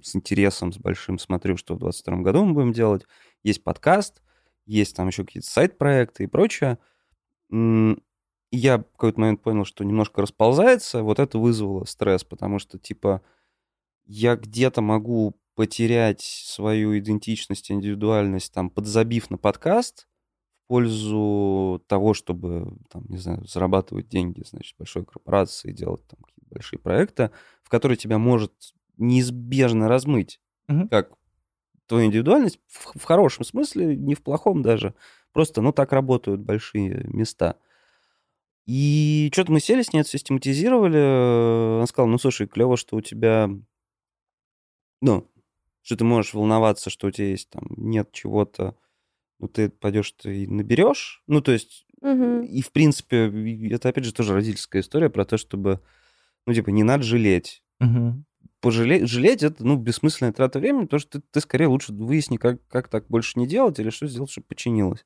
с интересом, с большим смотрю, что в 2022 году мы будем делать. Есть подкаст, есть там еще какие-то сайт-проекты и прочее. И я в какой-то момент понял, что немножко расползается. Вот это вызвало стресс, потому что, типа, я где-то могу потерять свою идентичность, индивидуальность, там, подзабив на подкаст в пользу того, чтобы, там, не знаю, зарабатывать деньги, значит, большой корпорации, делать там какие-то большие проекты, в которые тебя может неизбежно размыть, Мгм. как твою индивидуальность, в, в хорошем смысле, не в плохом даже. Просто, ну, так работают большие места. И что-то мы сели с ней, это систематизировали. Она сказала, ну, слушай, клево, что у тебя, ну, что ты можешь волноваться, что у тебя есть там, нет чего-то, ну, ты пойдешь, ты и наберешь. Ну, то есть, Мгм. и, в принципе, это, опять же, тоже родительская история про то, чтобы, ну, типа, не надо жалеть. Мгм. Пожалеть, жалеть это, ну, бессмысленная трата времени, потому что ты, ты скорее лучше выясни, как, как так больше не делать или что сделать, чтобы починилось.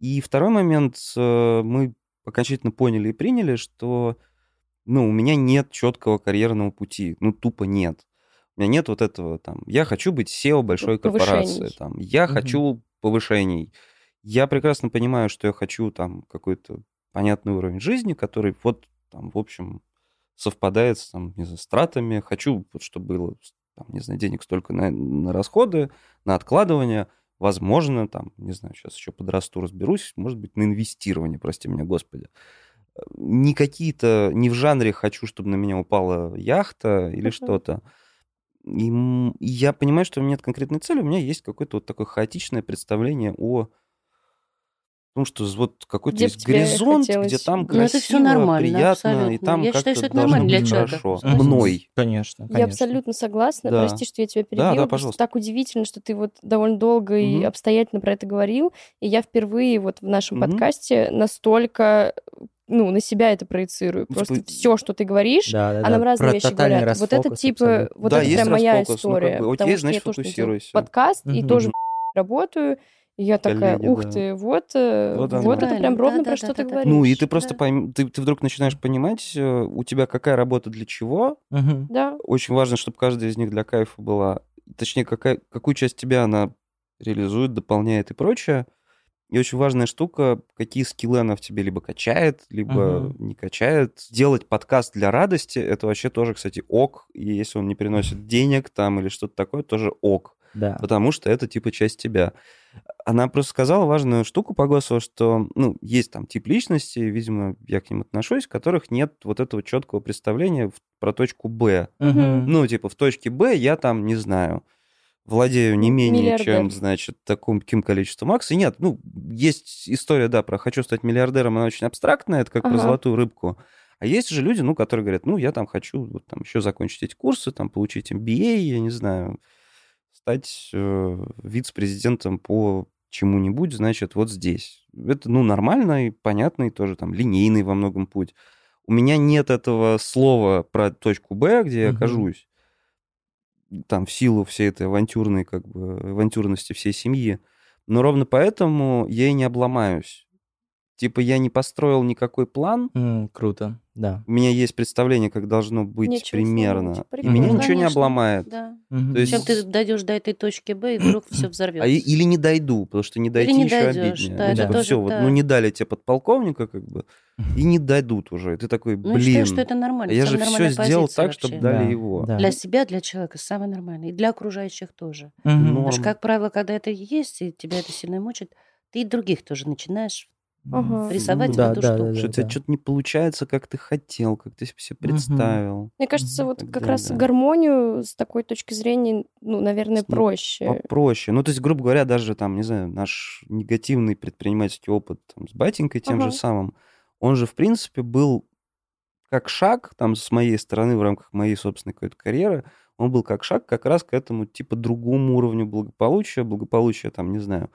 И второй момент, э, мы окончательно поняли и приняли, что, ну, у меня нет четкого карьерного пути, ну, тупо нет. У меня нет вот этого, там, я хочу быть SEO большой корпорации, там, я Мгм. хочу повышений. Я прекрасно понимаю, что я хочу там какой-то понятный уровень жизни, который вот там, в общем, совпадает с, там, не знаю, с тратами. Хочу, вот, чтобы было, там, не знаю, денег столько на, на расходы, на откладывание. Возможно, там, не знаю, сейчас еще подрасту, разберусь, может быть, на инвестирование, прости меня, Господи. Не какие-то, не в жанре хочу, чтобы на меня упала яхта или Мгм. что-то. И я понимаю, что у меня нет конкретной цели, у меня есть какое-то вот такое хаотичное представление о том, что вот какой-то есть горизонт, хотелось- где там Ну, красиво, это всё нормально, приятно, и абсолютно. там Я как-то считаю, что это должно нормально для быть человека. хорошо. Мной. Конечно, Я конечно. абсолютно согласна. Да. Прости, что я тебя Да, перебила. да, Просто пожалуйста. так удивительно, что ты вот довольно долго и Мгм. обстоятельно про это говорил. И я впервые вот в нашем Мгм. подкасте настолько ну, на себя это проецирую. Ну, Просто типа, все, что ты говоришь, Да, да, а да. нам разные Про вещи говорят. Вот это расфокус типа, абсолютно. вот Да, это прям моя расфокус, ну, как история. бы, окей, потому что значит, я тоже фокусируйся. подкаст и Мгм. тоже работаю. И я такая, Коллеги, ух да. ты, вот, э, Вот вот, это прям ровно да, про да, что да, ты да, говоришь. Ну, и ты просто Да. пойм... ты, ты вдруг начинаешь понимать, э, у тебя какая работа для чего. Мгм. Да. Очень важно, чтобы каждая из них для кайфа была. Точнее, какая... какую часть тебя она реализует, дополняет и прочее. И очень важная штука, какие скиллы она в тебе либо качает, либо Мгм. не качает. Делать подкаст для радости, это вообще тоже, кстати, ок. И если он не приносит денег там или что-то такое, тоже ок. Да. потому что это типа часть тебя. Она просто сказала важную штуку Погосова, что, ну, есть там тип личности, видимо, я к ним отношусь, в которых нет вот этого четкого представления про точку Б. Мгм. Ну, типа, в точке Б я там, не знаю, владею не менее миллиардер. чем, значит, таким каким количеством акций. Нет, ну, есть история, да, про «хочу стать миллиардером», она очень абстрактная, это как про Ага. золотую рыбку. А есть же люди, ну, которые говорят, ну, я там хочу вот там еще закончить эти курсы, там, получить MBA, я не знаю, стать э, вице-президентом по чему-нибудь, значит, вот здесь. Это, ну, нормальный, понятный, тоже там линейный во многом путь. У меня нет этого слова про точку Б, где я окажусь. Там в силу всей этой авантюрной, как бы, авантюрности всей семьи. Но ровно поэтому я и не обломаюсь. Типа я не построил никакой план, М, Круто, да. у меня есть представление, как должно быть Нечего примерно. сломать. И меня ничего не Конечно, обломает. Да. Мгм. То есть- Чем ты дойдешь до этой точки Б, и вдруг все взорвется. А или не дойду, потому что не дойти не еще дойдёшь, обиднее. да, Ну, типа, тоже всё, вот, так. ну не дали тебе подполковника, как бы, и не дойдут уже. И ты такой, Ну, я блин, считаю, что это нормально. а я же все сделал так, чтобы вообще. дали Да, его. да. Для себя, для человека самое нормальное. И для окружающих тоже. Норм. Потому что, как правило, когда это есть, и тебя это сильно мучает, ты и других тоже начинаешь Ага. Рисовать Да, в эту да, штуку. да, что у тебя что-то не получается, как ты хотел, как ты себе представил. Мне кажется, вот как далее. раз гармонию с такой точки зрения, ну, наверное, С проще. Попроще. Ну, то есть, грубо говоря, даже там, не знаю, наш негативный предпринимательский опыт там, с батенькой тем Ага. же самым, он же, в принципе, был как шаг, там, с моей стороны, в рамках моей собственной какой-то карьеры, он был как шаг как раз к этому, типа, другому уровню благополучия, благополучия, там, не знаю,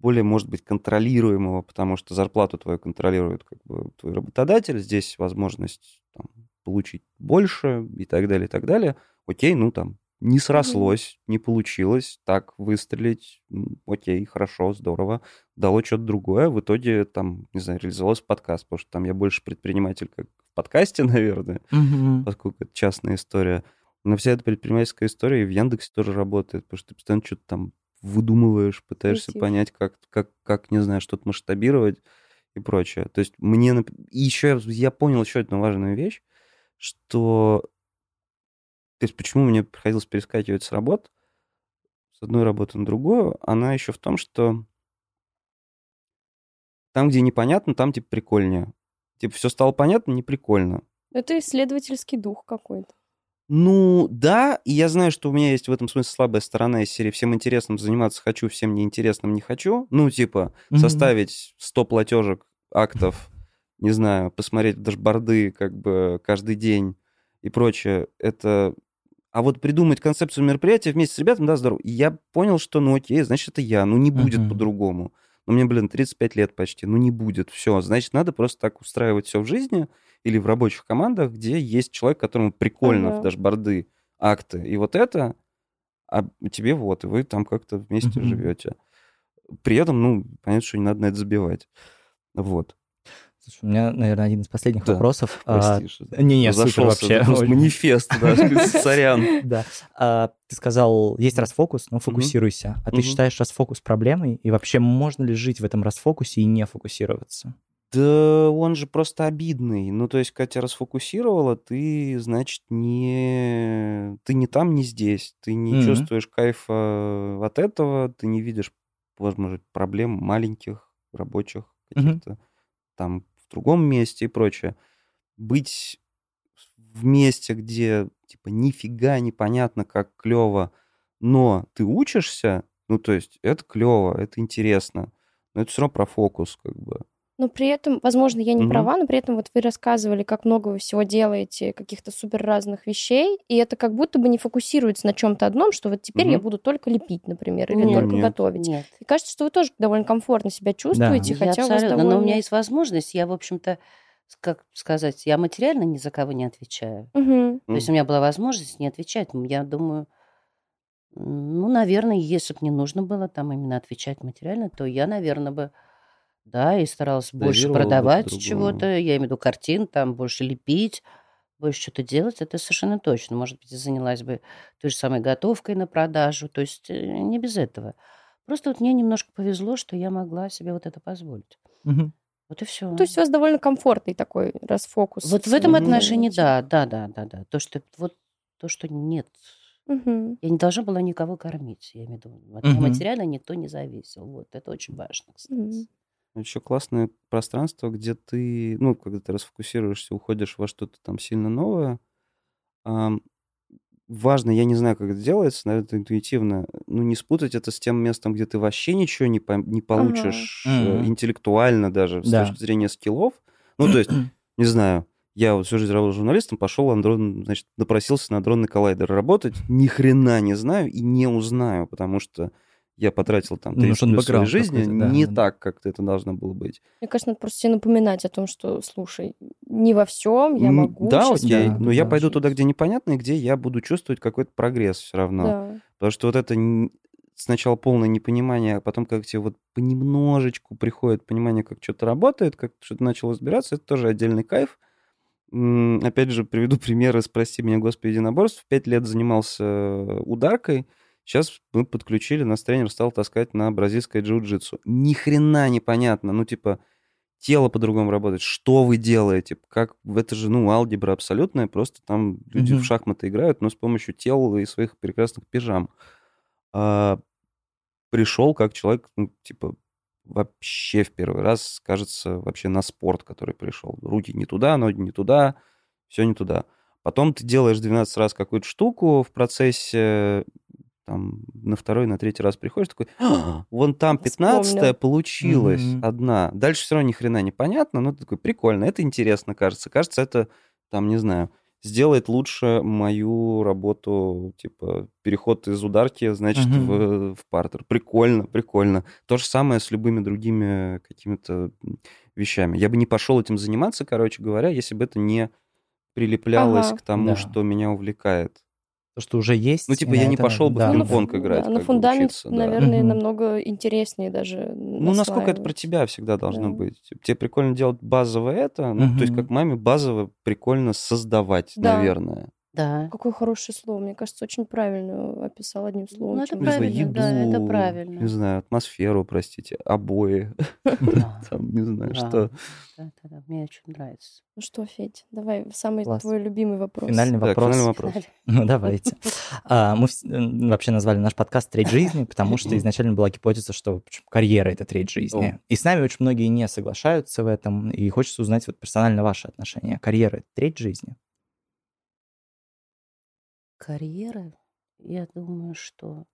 более, может быть, контролируемого, потому что зарплату твою контролирует как бы твой работодатель, здесь возможность там, получить больше и так далее, и так далее. Окей, ну там не срослось, не получилось так выстрелить, окей, хорошо, здорово, дало что-то другое, в итоге там, не знаю, реализовался подкаст, потому что там я больше предприниматель как в подкасте, *laughs* наверное, Мгм. поскольку это частная история. Но вся эта предпринимательская история и в Яндексе тоже работает, потому что ты постоянно что-то там выдумываешь, пытаешься Крутишь. понять, как, как, как, не знаю, что-то масштабировать и прочее. То есть мне... И еще я- я понял еще одну важную вещь, что... То есть почему мне приходилось перескакивать с работ, с одной работы на другую, она еще в том, что там, где непонятно, там типа прикольнее. Типа все стало понятно, не прикольно. Это исследовательский дух какой-то. Ну, да, и я знаю, что у меня есть в этом смысле слабая сторона из серии «Всем интересным заниматься хочу, всем неинтересным не хочу». Ну, типа, составить 100 платежек, актов, не знаю, посмотреть дашборды как бы каждый день и прочее. Это... А вот придумать концепцию мероприятия вместе с ребятами, да, здорово. И я понял, что, ну, окей, значит, это я. Ну, не будет Мгм. по-другому. Ну, мне, блин, 35 лет почти. Ну, не будет. Все. Значит, надо просто так устраивать все в жизни или в рабочих командах, где есть человек, которому прикольно Ага. в дашборды, акты. И вот это, а тебе вот, и вы там как-то вместе живете. При этом, ну, понятно, что не надо на это забивать. Вот. Слушай, у меня, наверное, один из последних Да. вопросов. А, Прости, что Не-не, супер вообще. манифест, да, *laughs* сорян. Да. А, ты сказал, есть расфокус, но фокусируйся. А ты считаешь расфокус проблемой? И вообще, можно ли жить в этом расфокусе и не фокусироваться? Да он же просто обидный. Ну, то есть, когда тебя расфокусировало, ты, значит, не... Ты не там, не здесь. Ты не Мгм. чувствуешь кайфа от этого, ты не видишь, возможно, проблем маленьких, рабочих каких-то там в другом месте и прочее. Быть в месте, где, типа, нифига непонятно, как клево, но ты учишься, ну, то есть, это клево, это интересно. Но это все равно про фокус, как бы. Но при этом, возможно, я не Мгм. права, но при этом вот вы рассказывали, как много вы всего делаете, каких-то супер разных вещей, и это как будто бы не фокусируется на чем-то одном, что вот теперь я Мгм. буду только лепить, например, или Нет, только нет. готовить. Нет. И кажется, что вы тоже довольно комфортно себя чувствуете, Я хотя у вас довольно... но у меня есть возможность, я, в общем-то, как сказать, я материально ни за кого не отвечаю. Мгм. То есть у меня была возможность не отвечать. Я думаю, ну, наверное, если бы не нужно было там именно отвечать материально, то я, наверное, бы, да, и старалась больше Дозировала продавать чего-то, я имею в виду картин, там, больше лепить, больше что-то делать, это совершенно точно. Может быть, и занялась бы той же самой готовкой на продажу, то есть э, не без этого. Просто вот мне немножко повезло, что я могла себе вот это позволить. Мгм. Вот и все. То есть у вас довольно комфортный такой расфокус. Вот в этом отношении, да, да, да, да, да. То, что вот то, что нет Мгм. я не должна была никого кормить, я имею в виду. От Мгм. материально никто не зависел. Вот, это очень важно, кстати. Мгм. Еще классное пространство, где ты, ну, когда ты расфокусируешься, уходишь во что-то там сильно новое. Важно, я не знаю, как это делается, наверное, это интуитивно, ну, не спутать это с тем местом, где ты вообще ничего не, пойм- не получишь э, Мгм. интеллектуально даже с Да. точки зрения скиллов. Ну, то есть, *clears throat* не знаю, я вот всю жизнь работал журналистом, пошел, андрон, значит, напросился на дронный коллайдер работать, ни хрена не знаю и не узнаю, потому что я потратил там Ну, 30 нужен плюс своей жизни да, не да. так, как это должно было быть. Мне кажется, надо просто себе напоминать о том, что, слушай, не во всем я могу Да, окей, да, но я да. пойду туда, где непонятно, и где я буду чувствовать какой-то прогресс все равно. Да. Потому что вот это сначала полное непонимание, а потом как тебе вот понемножечку приходит понимание, как что-то работает, как что-то начало разбираться, это тоже отдельный кайф. Опять же, приведу *laughs* примеры, прости меня, Господи, единоборств. Пять лет занимался э, ударкой, сейчас мы подключили, нас тренер стал таскать на бразильское джиу-джитсу. Ни хрена непонятно, ну типа тело по-другому работает, что вы делаете, как, это же, ну, алгебра абсолютная, просто там люди Мгм. в шахматы играют, но с помощью тел и своих прекрасных пижам. А, пришел как человек, ну, типа, вообще в первый раз, кажется, вообще на спорт, который пришел. Руки не туда, ноги не туда, все не туда. Потом ты делаешь 12 раз какую-то штуку в процессе, там, на второй, на третий раз приходишь, такой, «А, вон там 15 Вспомнил. получилась Мгм. одна. Дальше все равно ни хрена непонятно, но ты такой, прикольно, это интересно, кажется. Кажется, это, там, не знаю, сделает лучше мою работу, типа, переход из ударки, значит, Мгм. в, в партер. Прикольно, прикольно. То же самое с любыми другими какими-то вещами. Я бы не пошел этим заниматься, короче говоря, если бы это не прилеплялось Ага. к тому, Да. что меня увлекает. То, что уже есть. Ну, типа, я не это- пошел бы да. в Ну, пинг-понг фу- играть, да, на фундамент, учиться, да. наверное, намного интереснее даже Ну, насколько это про тебя всегда должно Да. быть. Типа, Тебе прикольно делать базовое это, ну, то есть как маме базово прикольно создавать, Да. наверное. Да. Какое хорошее слово. Мне кажется, очень правильно описал одним словом. Ну, это Не знаю, правильно, еду, да, это правильно. Не знаю, атмосферу, простите, обои, Да. *laughs* там, не знаю, что. Да, да, да, мне очень нравится. Ну что, Федь, давай самый твой любимый вопрос. Финальный вопрос. финальный вопрос. *laughs* Ну, давайте. *laughs* А, Мы вообще назвали наш подкаст «Треть жизни», потому что изначально была гипотеза, что карьера — это треть жизни. И с нами очень многие не соглашаются в этом, и хочется узнать вот персонально ваши отношения. Карьера — это треть жизни? Карьера, я думаю, что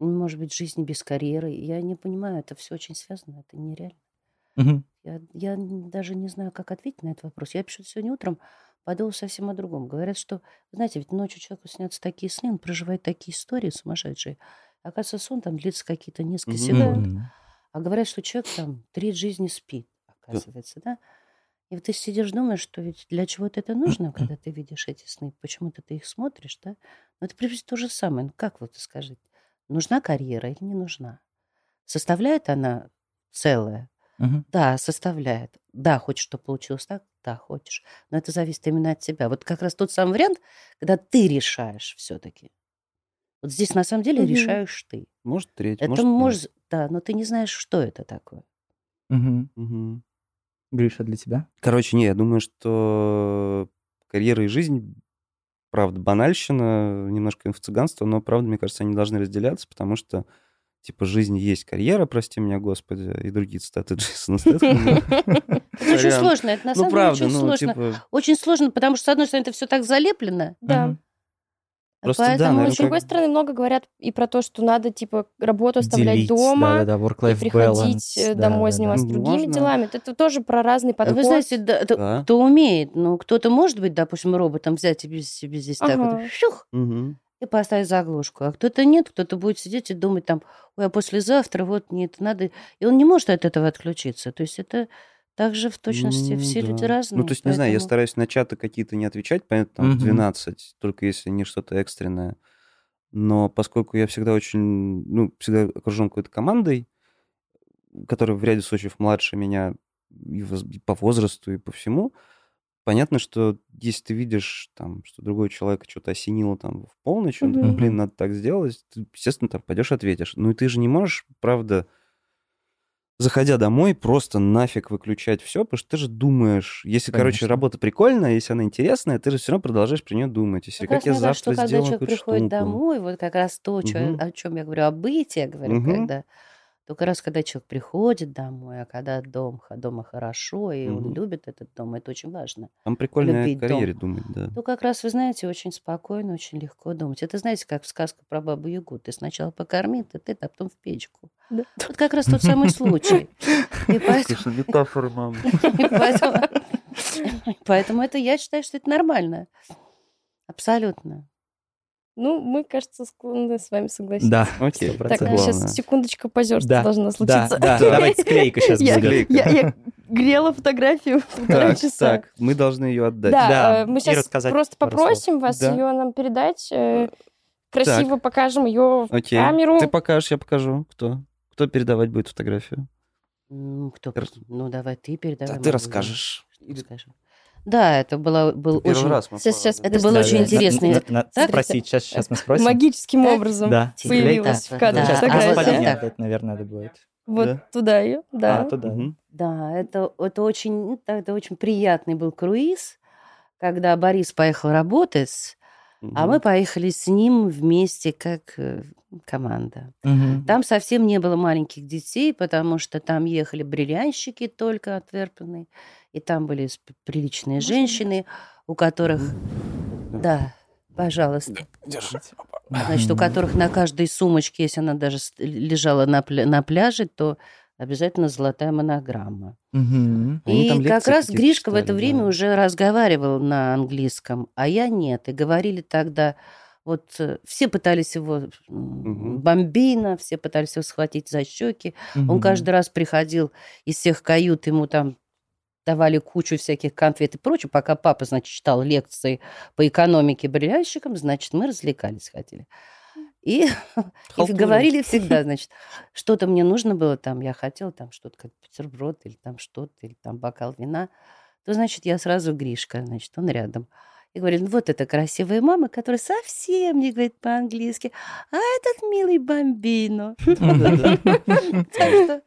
не может быть жизни без карьеры. Я не понимаю, это все очень связано, это нереально. Мгм. Я, я даже не знаю, как ответить на этот вопрос. Я почему-то сегодня утром подумала совсем о другом. Говорят, что, знаете, ведь ночью человеку снятся такие сны, он проживает такие истории сумасшедшие. Оказывается, сон там длится какие-то несколько секунд. Мгм. А говорят, что человек там треть жизни спит, оказывается, да? И вот ты сидишь, думаешь, что ведь для чего-то это нужно, когда ты видишь эти сны, почему-то ты их смотришь, да? Но это приблизительно то же самое. Ну, как вот скажите, нужна карьера или не нужна? Составляет она целое? Мгм. Да, составляет. Да, хочешь, чтобы получилось так? Да, хочешь. Но это зависит именно от тебя. Вот как раз тот самый вариант, когда ты решаешь все-таки. Вот здесь на самом деле Мгм. решаешь ты. Может, треть, Это может, может, да, но ты не знаешь, что это такое. Мгм. Мгм. Гриша, для тебя? Короче, не, я думаю, что карьера и жизнь, правда, банальщина, немножко инфо-цыганство, но, правда, мне кажется, они должны разделяться, потому что, типа, жизнь есть карьера, прости меня, Господи, и другие цитаты *laughs* Джейсона Стэтхэма. Это очень сложно, это на Ну, самом деле правда, очень ну, сложно. типа, Очень сложно, потому что, с одной стороны, это все так залеплено. Да. Просто да, поэтому наверное, с другой как- стороны, много говорят и про то, что надо, типа, работу оставлять Делить, дома, да-да-да, и work-life приходить balance, э, домой, да-да-да. заниматься Ну, другими можно. делами. Это, это тоже про разный А подход. Вы знаете, да, Да. кто умеет, ну, кто-то может быть, допустим, роботом взять и себе здесь так Ага. вот, щух, Мгм. и поставить заглушку. А кто-то нет, кто-то будет сидеть и думать там, ой, а послезавтра вот мне это надо. И он не может от этого отключиться. То есть это также в точности Ну, все да. люди разные. Ну, то есть, не знаю, я поэтому- стараюсь на чаты какие-то не отвечать, понятно, там Мгм. 12, только если не что-то экстренное. Но поскольку я всегда очень, ну, всегда окружен какой-то командой, которая в ряде случаев младше меня и по возрасту, и по всему, понятно, что если ты видишь, там, что другой человек что-то осенило там в полночь, он блин, надо так сделать, ты, естественно, там пойдешь ответишь. Ну, и ты же не можешь, правда, заходя домой, просто нафиг выключать все, потому что ты же думаешь, если, короче, Конечно. работа прикольная, если она интересная, ты же все равно продолжаешь про нее думать. Если Как как, я завтра что когда сделаю человек какую-то приходит штуку. домой, вот как раз то, Мгм. о чем я говорю, о быте, я говорю, Мгм. когда только раз, когда человек приходит домой, а когда дом, дома хорошо, и он Мгм. любит этот дом, это очень важно. Там прикольно о любить дом. карьере думать, да. То как раз, вы знаете, очень спокойно, очень легко думать. Это, знаете, как сказка про бабу Ягу. Ты сначала покорми, ты, ты, а потом в печку. Да. Вот как раз тот самый случай. И *laughs* поэтому, *laughs* поэтому, *laughs* поэтому это, я считаю, что это нормально. Абсолютно. Ну, мы, кажется, склонны с вами согласиться. Да, Окей. 100%. Так, Главное. сейчас секундочка позерства Да, должна Да, случиться. да, *laughs* давайте склейка сейчас Я, будет. я- я грела фотографию полтора Так, часа. так, мы должны ее отдать. Да, Да, э, мы сейчас рассказать просто попросим вас Да. ее нам передать. э, Красиво покажем ее в Окей. камеру. Ты покажешь, я покажу. Кто? Кто передавать будет фотографию? Ну, кто? Ну, давай ты передавай. А могу ты расскажешь. Расскажи. Да, это было, был Первый очень... раз мы Сейчас- сейчас. Это было Да, очень да, интересно. на- на- на- Так? Спросить, сейчас, сейчас мы спросим. Магическим Так? образом Да. появилась Так, в кадре да. Сейчас А вот фотография. так. отдать, наверное, надо будет. Вот Да. туда ее, да. А, туда. Мгм. Да, это, это, очень, ну, да, это очень приятный был круиз, когда Борис поехал работать, а Мгм. мы поехали с ним вместе как э, команда. Мгм. Там совсем не было маленьких детей, потому что там ехали бриллианщики только отверпленные, и там были приличные женщины, у которых... Да, пожалуйста. Держите. Значит, у которых на каждой сумочке, если она даже лежала на, пля- на пляже, то обязательно золотая монограмма. Они и как раз Гришка в это время да. уже разговаривал на английском, а я нет. И говорили тогда, вот э, все пытались его Мгм. бомбина, все пытались его схватить за щеки. Он Мгм. каждый раз приходил из всех кают, ему там давали кучу всяких конфет и прочего, пока папа, значит, читал лекции по экономике бриллианщикам, значит, мы развлекались хотели. И, *laughs* и говорили всегда, значит, что-то мне нужно было там, я хотела там что-то, как бутерброд или там что-то, или там бокал вина, то, значит, я сразу Гришка, значит, он рядом. И говорит, ну вот эта красивая мама, которая совсем не говорит по-английски, а этот милый бомбино. *laughs* Так что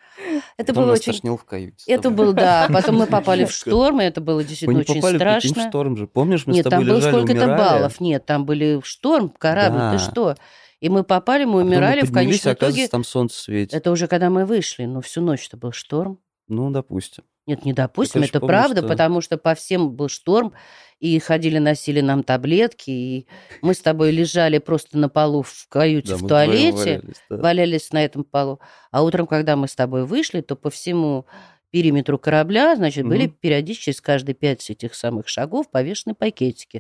это Потом было очень... тошнило в каюте. Это был, да. *laughs* Потом мы попали в шторм, и это было действительно очень страшно. шторм же. Помнишь, мы Нет, с тобой там было сколько-то баллов. Нет, там были шторм, корабль, ты что? И мы попали, мы А потом умирали, в конечном итоге... там солнце светит. Это уже когда мы вышли, но всю ночь это был шторм. Ну, допустим. Нет, не допустим, конечно, это помню, правда, что- потому что по всем был шторм, и ходили, носили нам таблетки, и мы с тобой лежали просто на полу в каюте, Да, в туалете, валялись, да. валялись на этом полу. А утром, когда мы с тобой вышли, то по всему периметру корабля, значит, были периодически через каждые пять этих самых шагов повешены пакетики.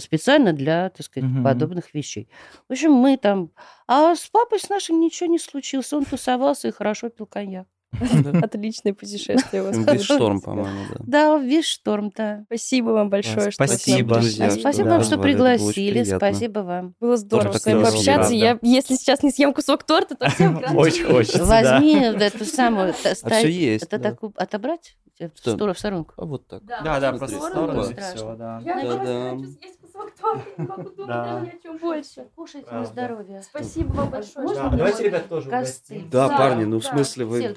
Специально для, так сказать, подобных вещей. В общем, мы там... А с папой с нашим ничего не случилось. Он тусовался и хорошо пил коньяк. *laughs* Отличное путешествие у вас. Весь шторм, по-моему, да. Да, весь шторм, да. Спасибо вам большое, что Спасибо. спасибо вам, что пригласили. Спасибо вам. Было здорово так с вами пообщаться. Я, если сейчас не съем кусок торта, то всем. *laughs* Очень хочется, да. Возьми эту самую... А все есть. Это такую отобрать? Что? сторону, в сторонку. А вот так. Да, да, просто в сторону да. Я просто хочу съесть кусок торта, не могу думать Да. даже ни о чем больше. Кушайте на здоровье. Спасибо вам большое. Давайте, ребят, тоже угостим. Да, парни, ну в смысле вы.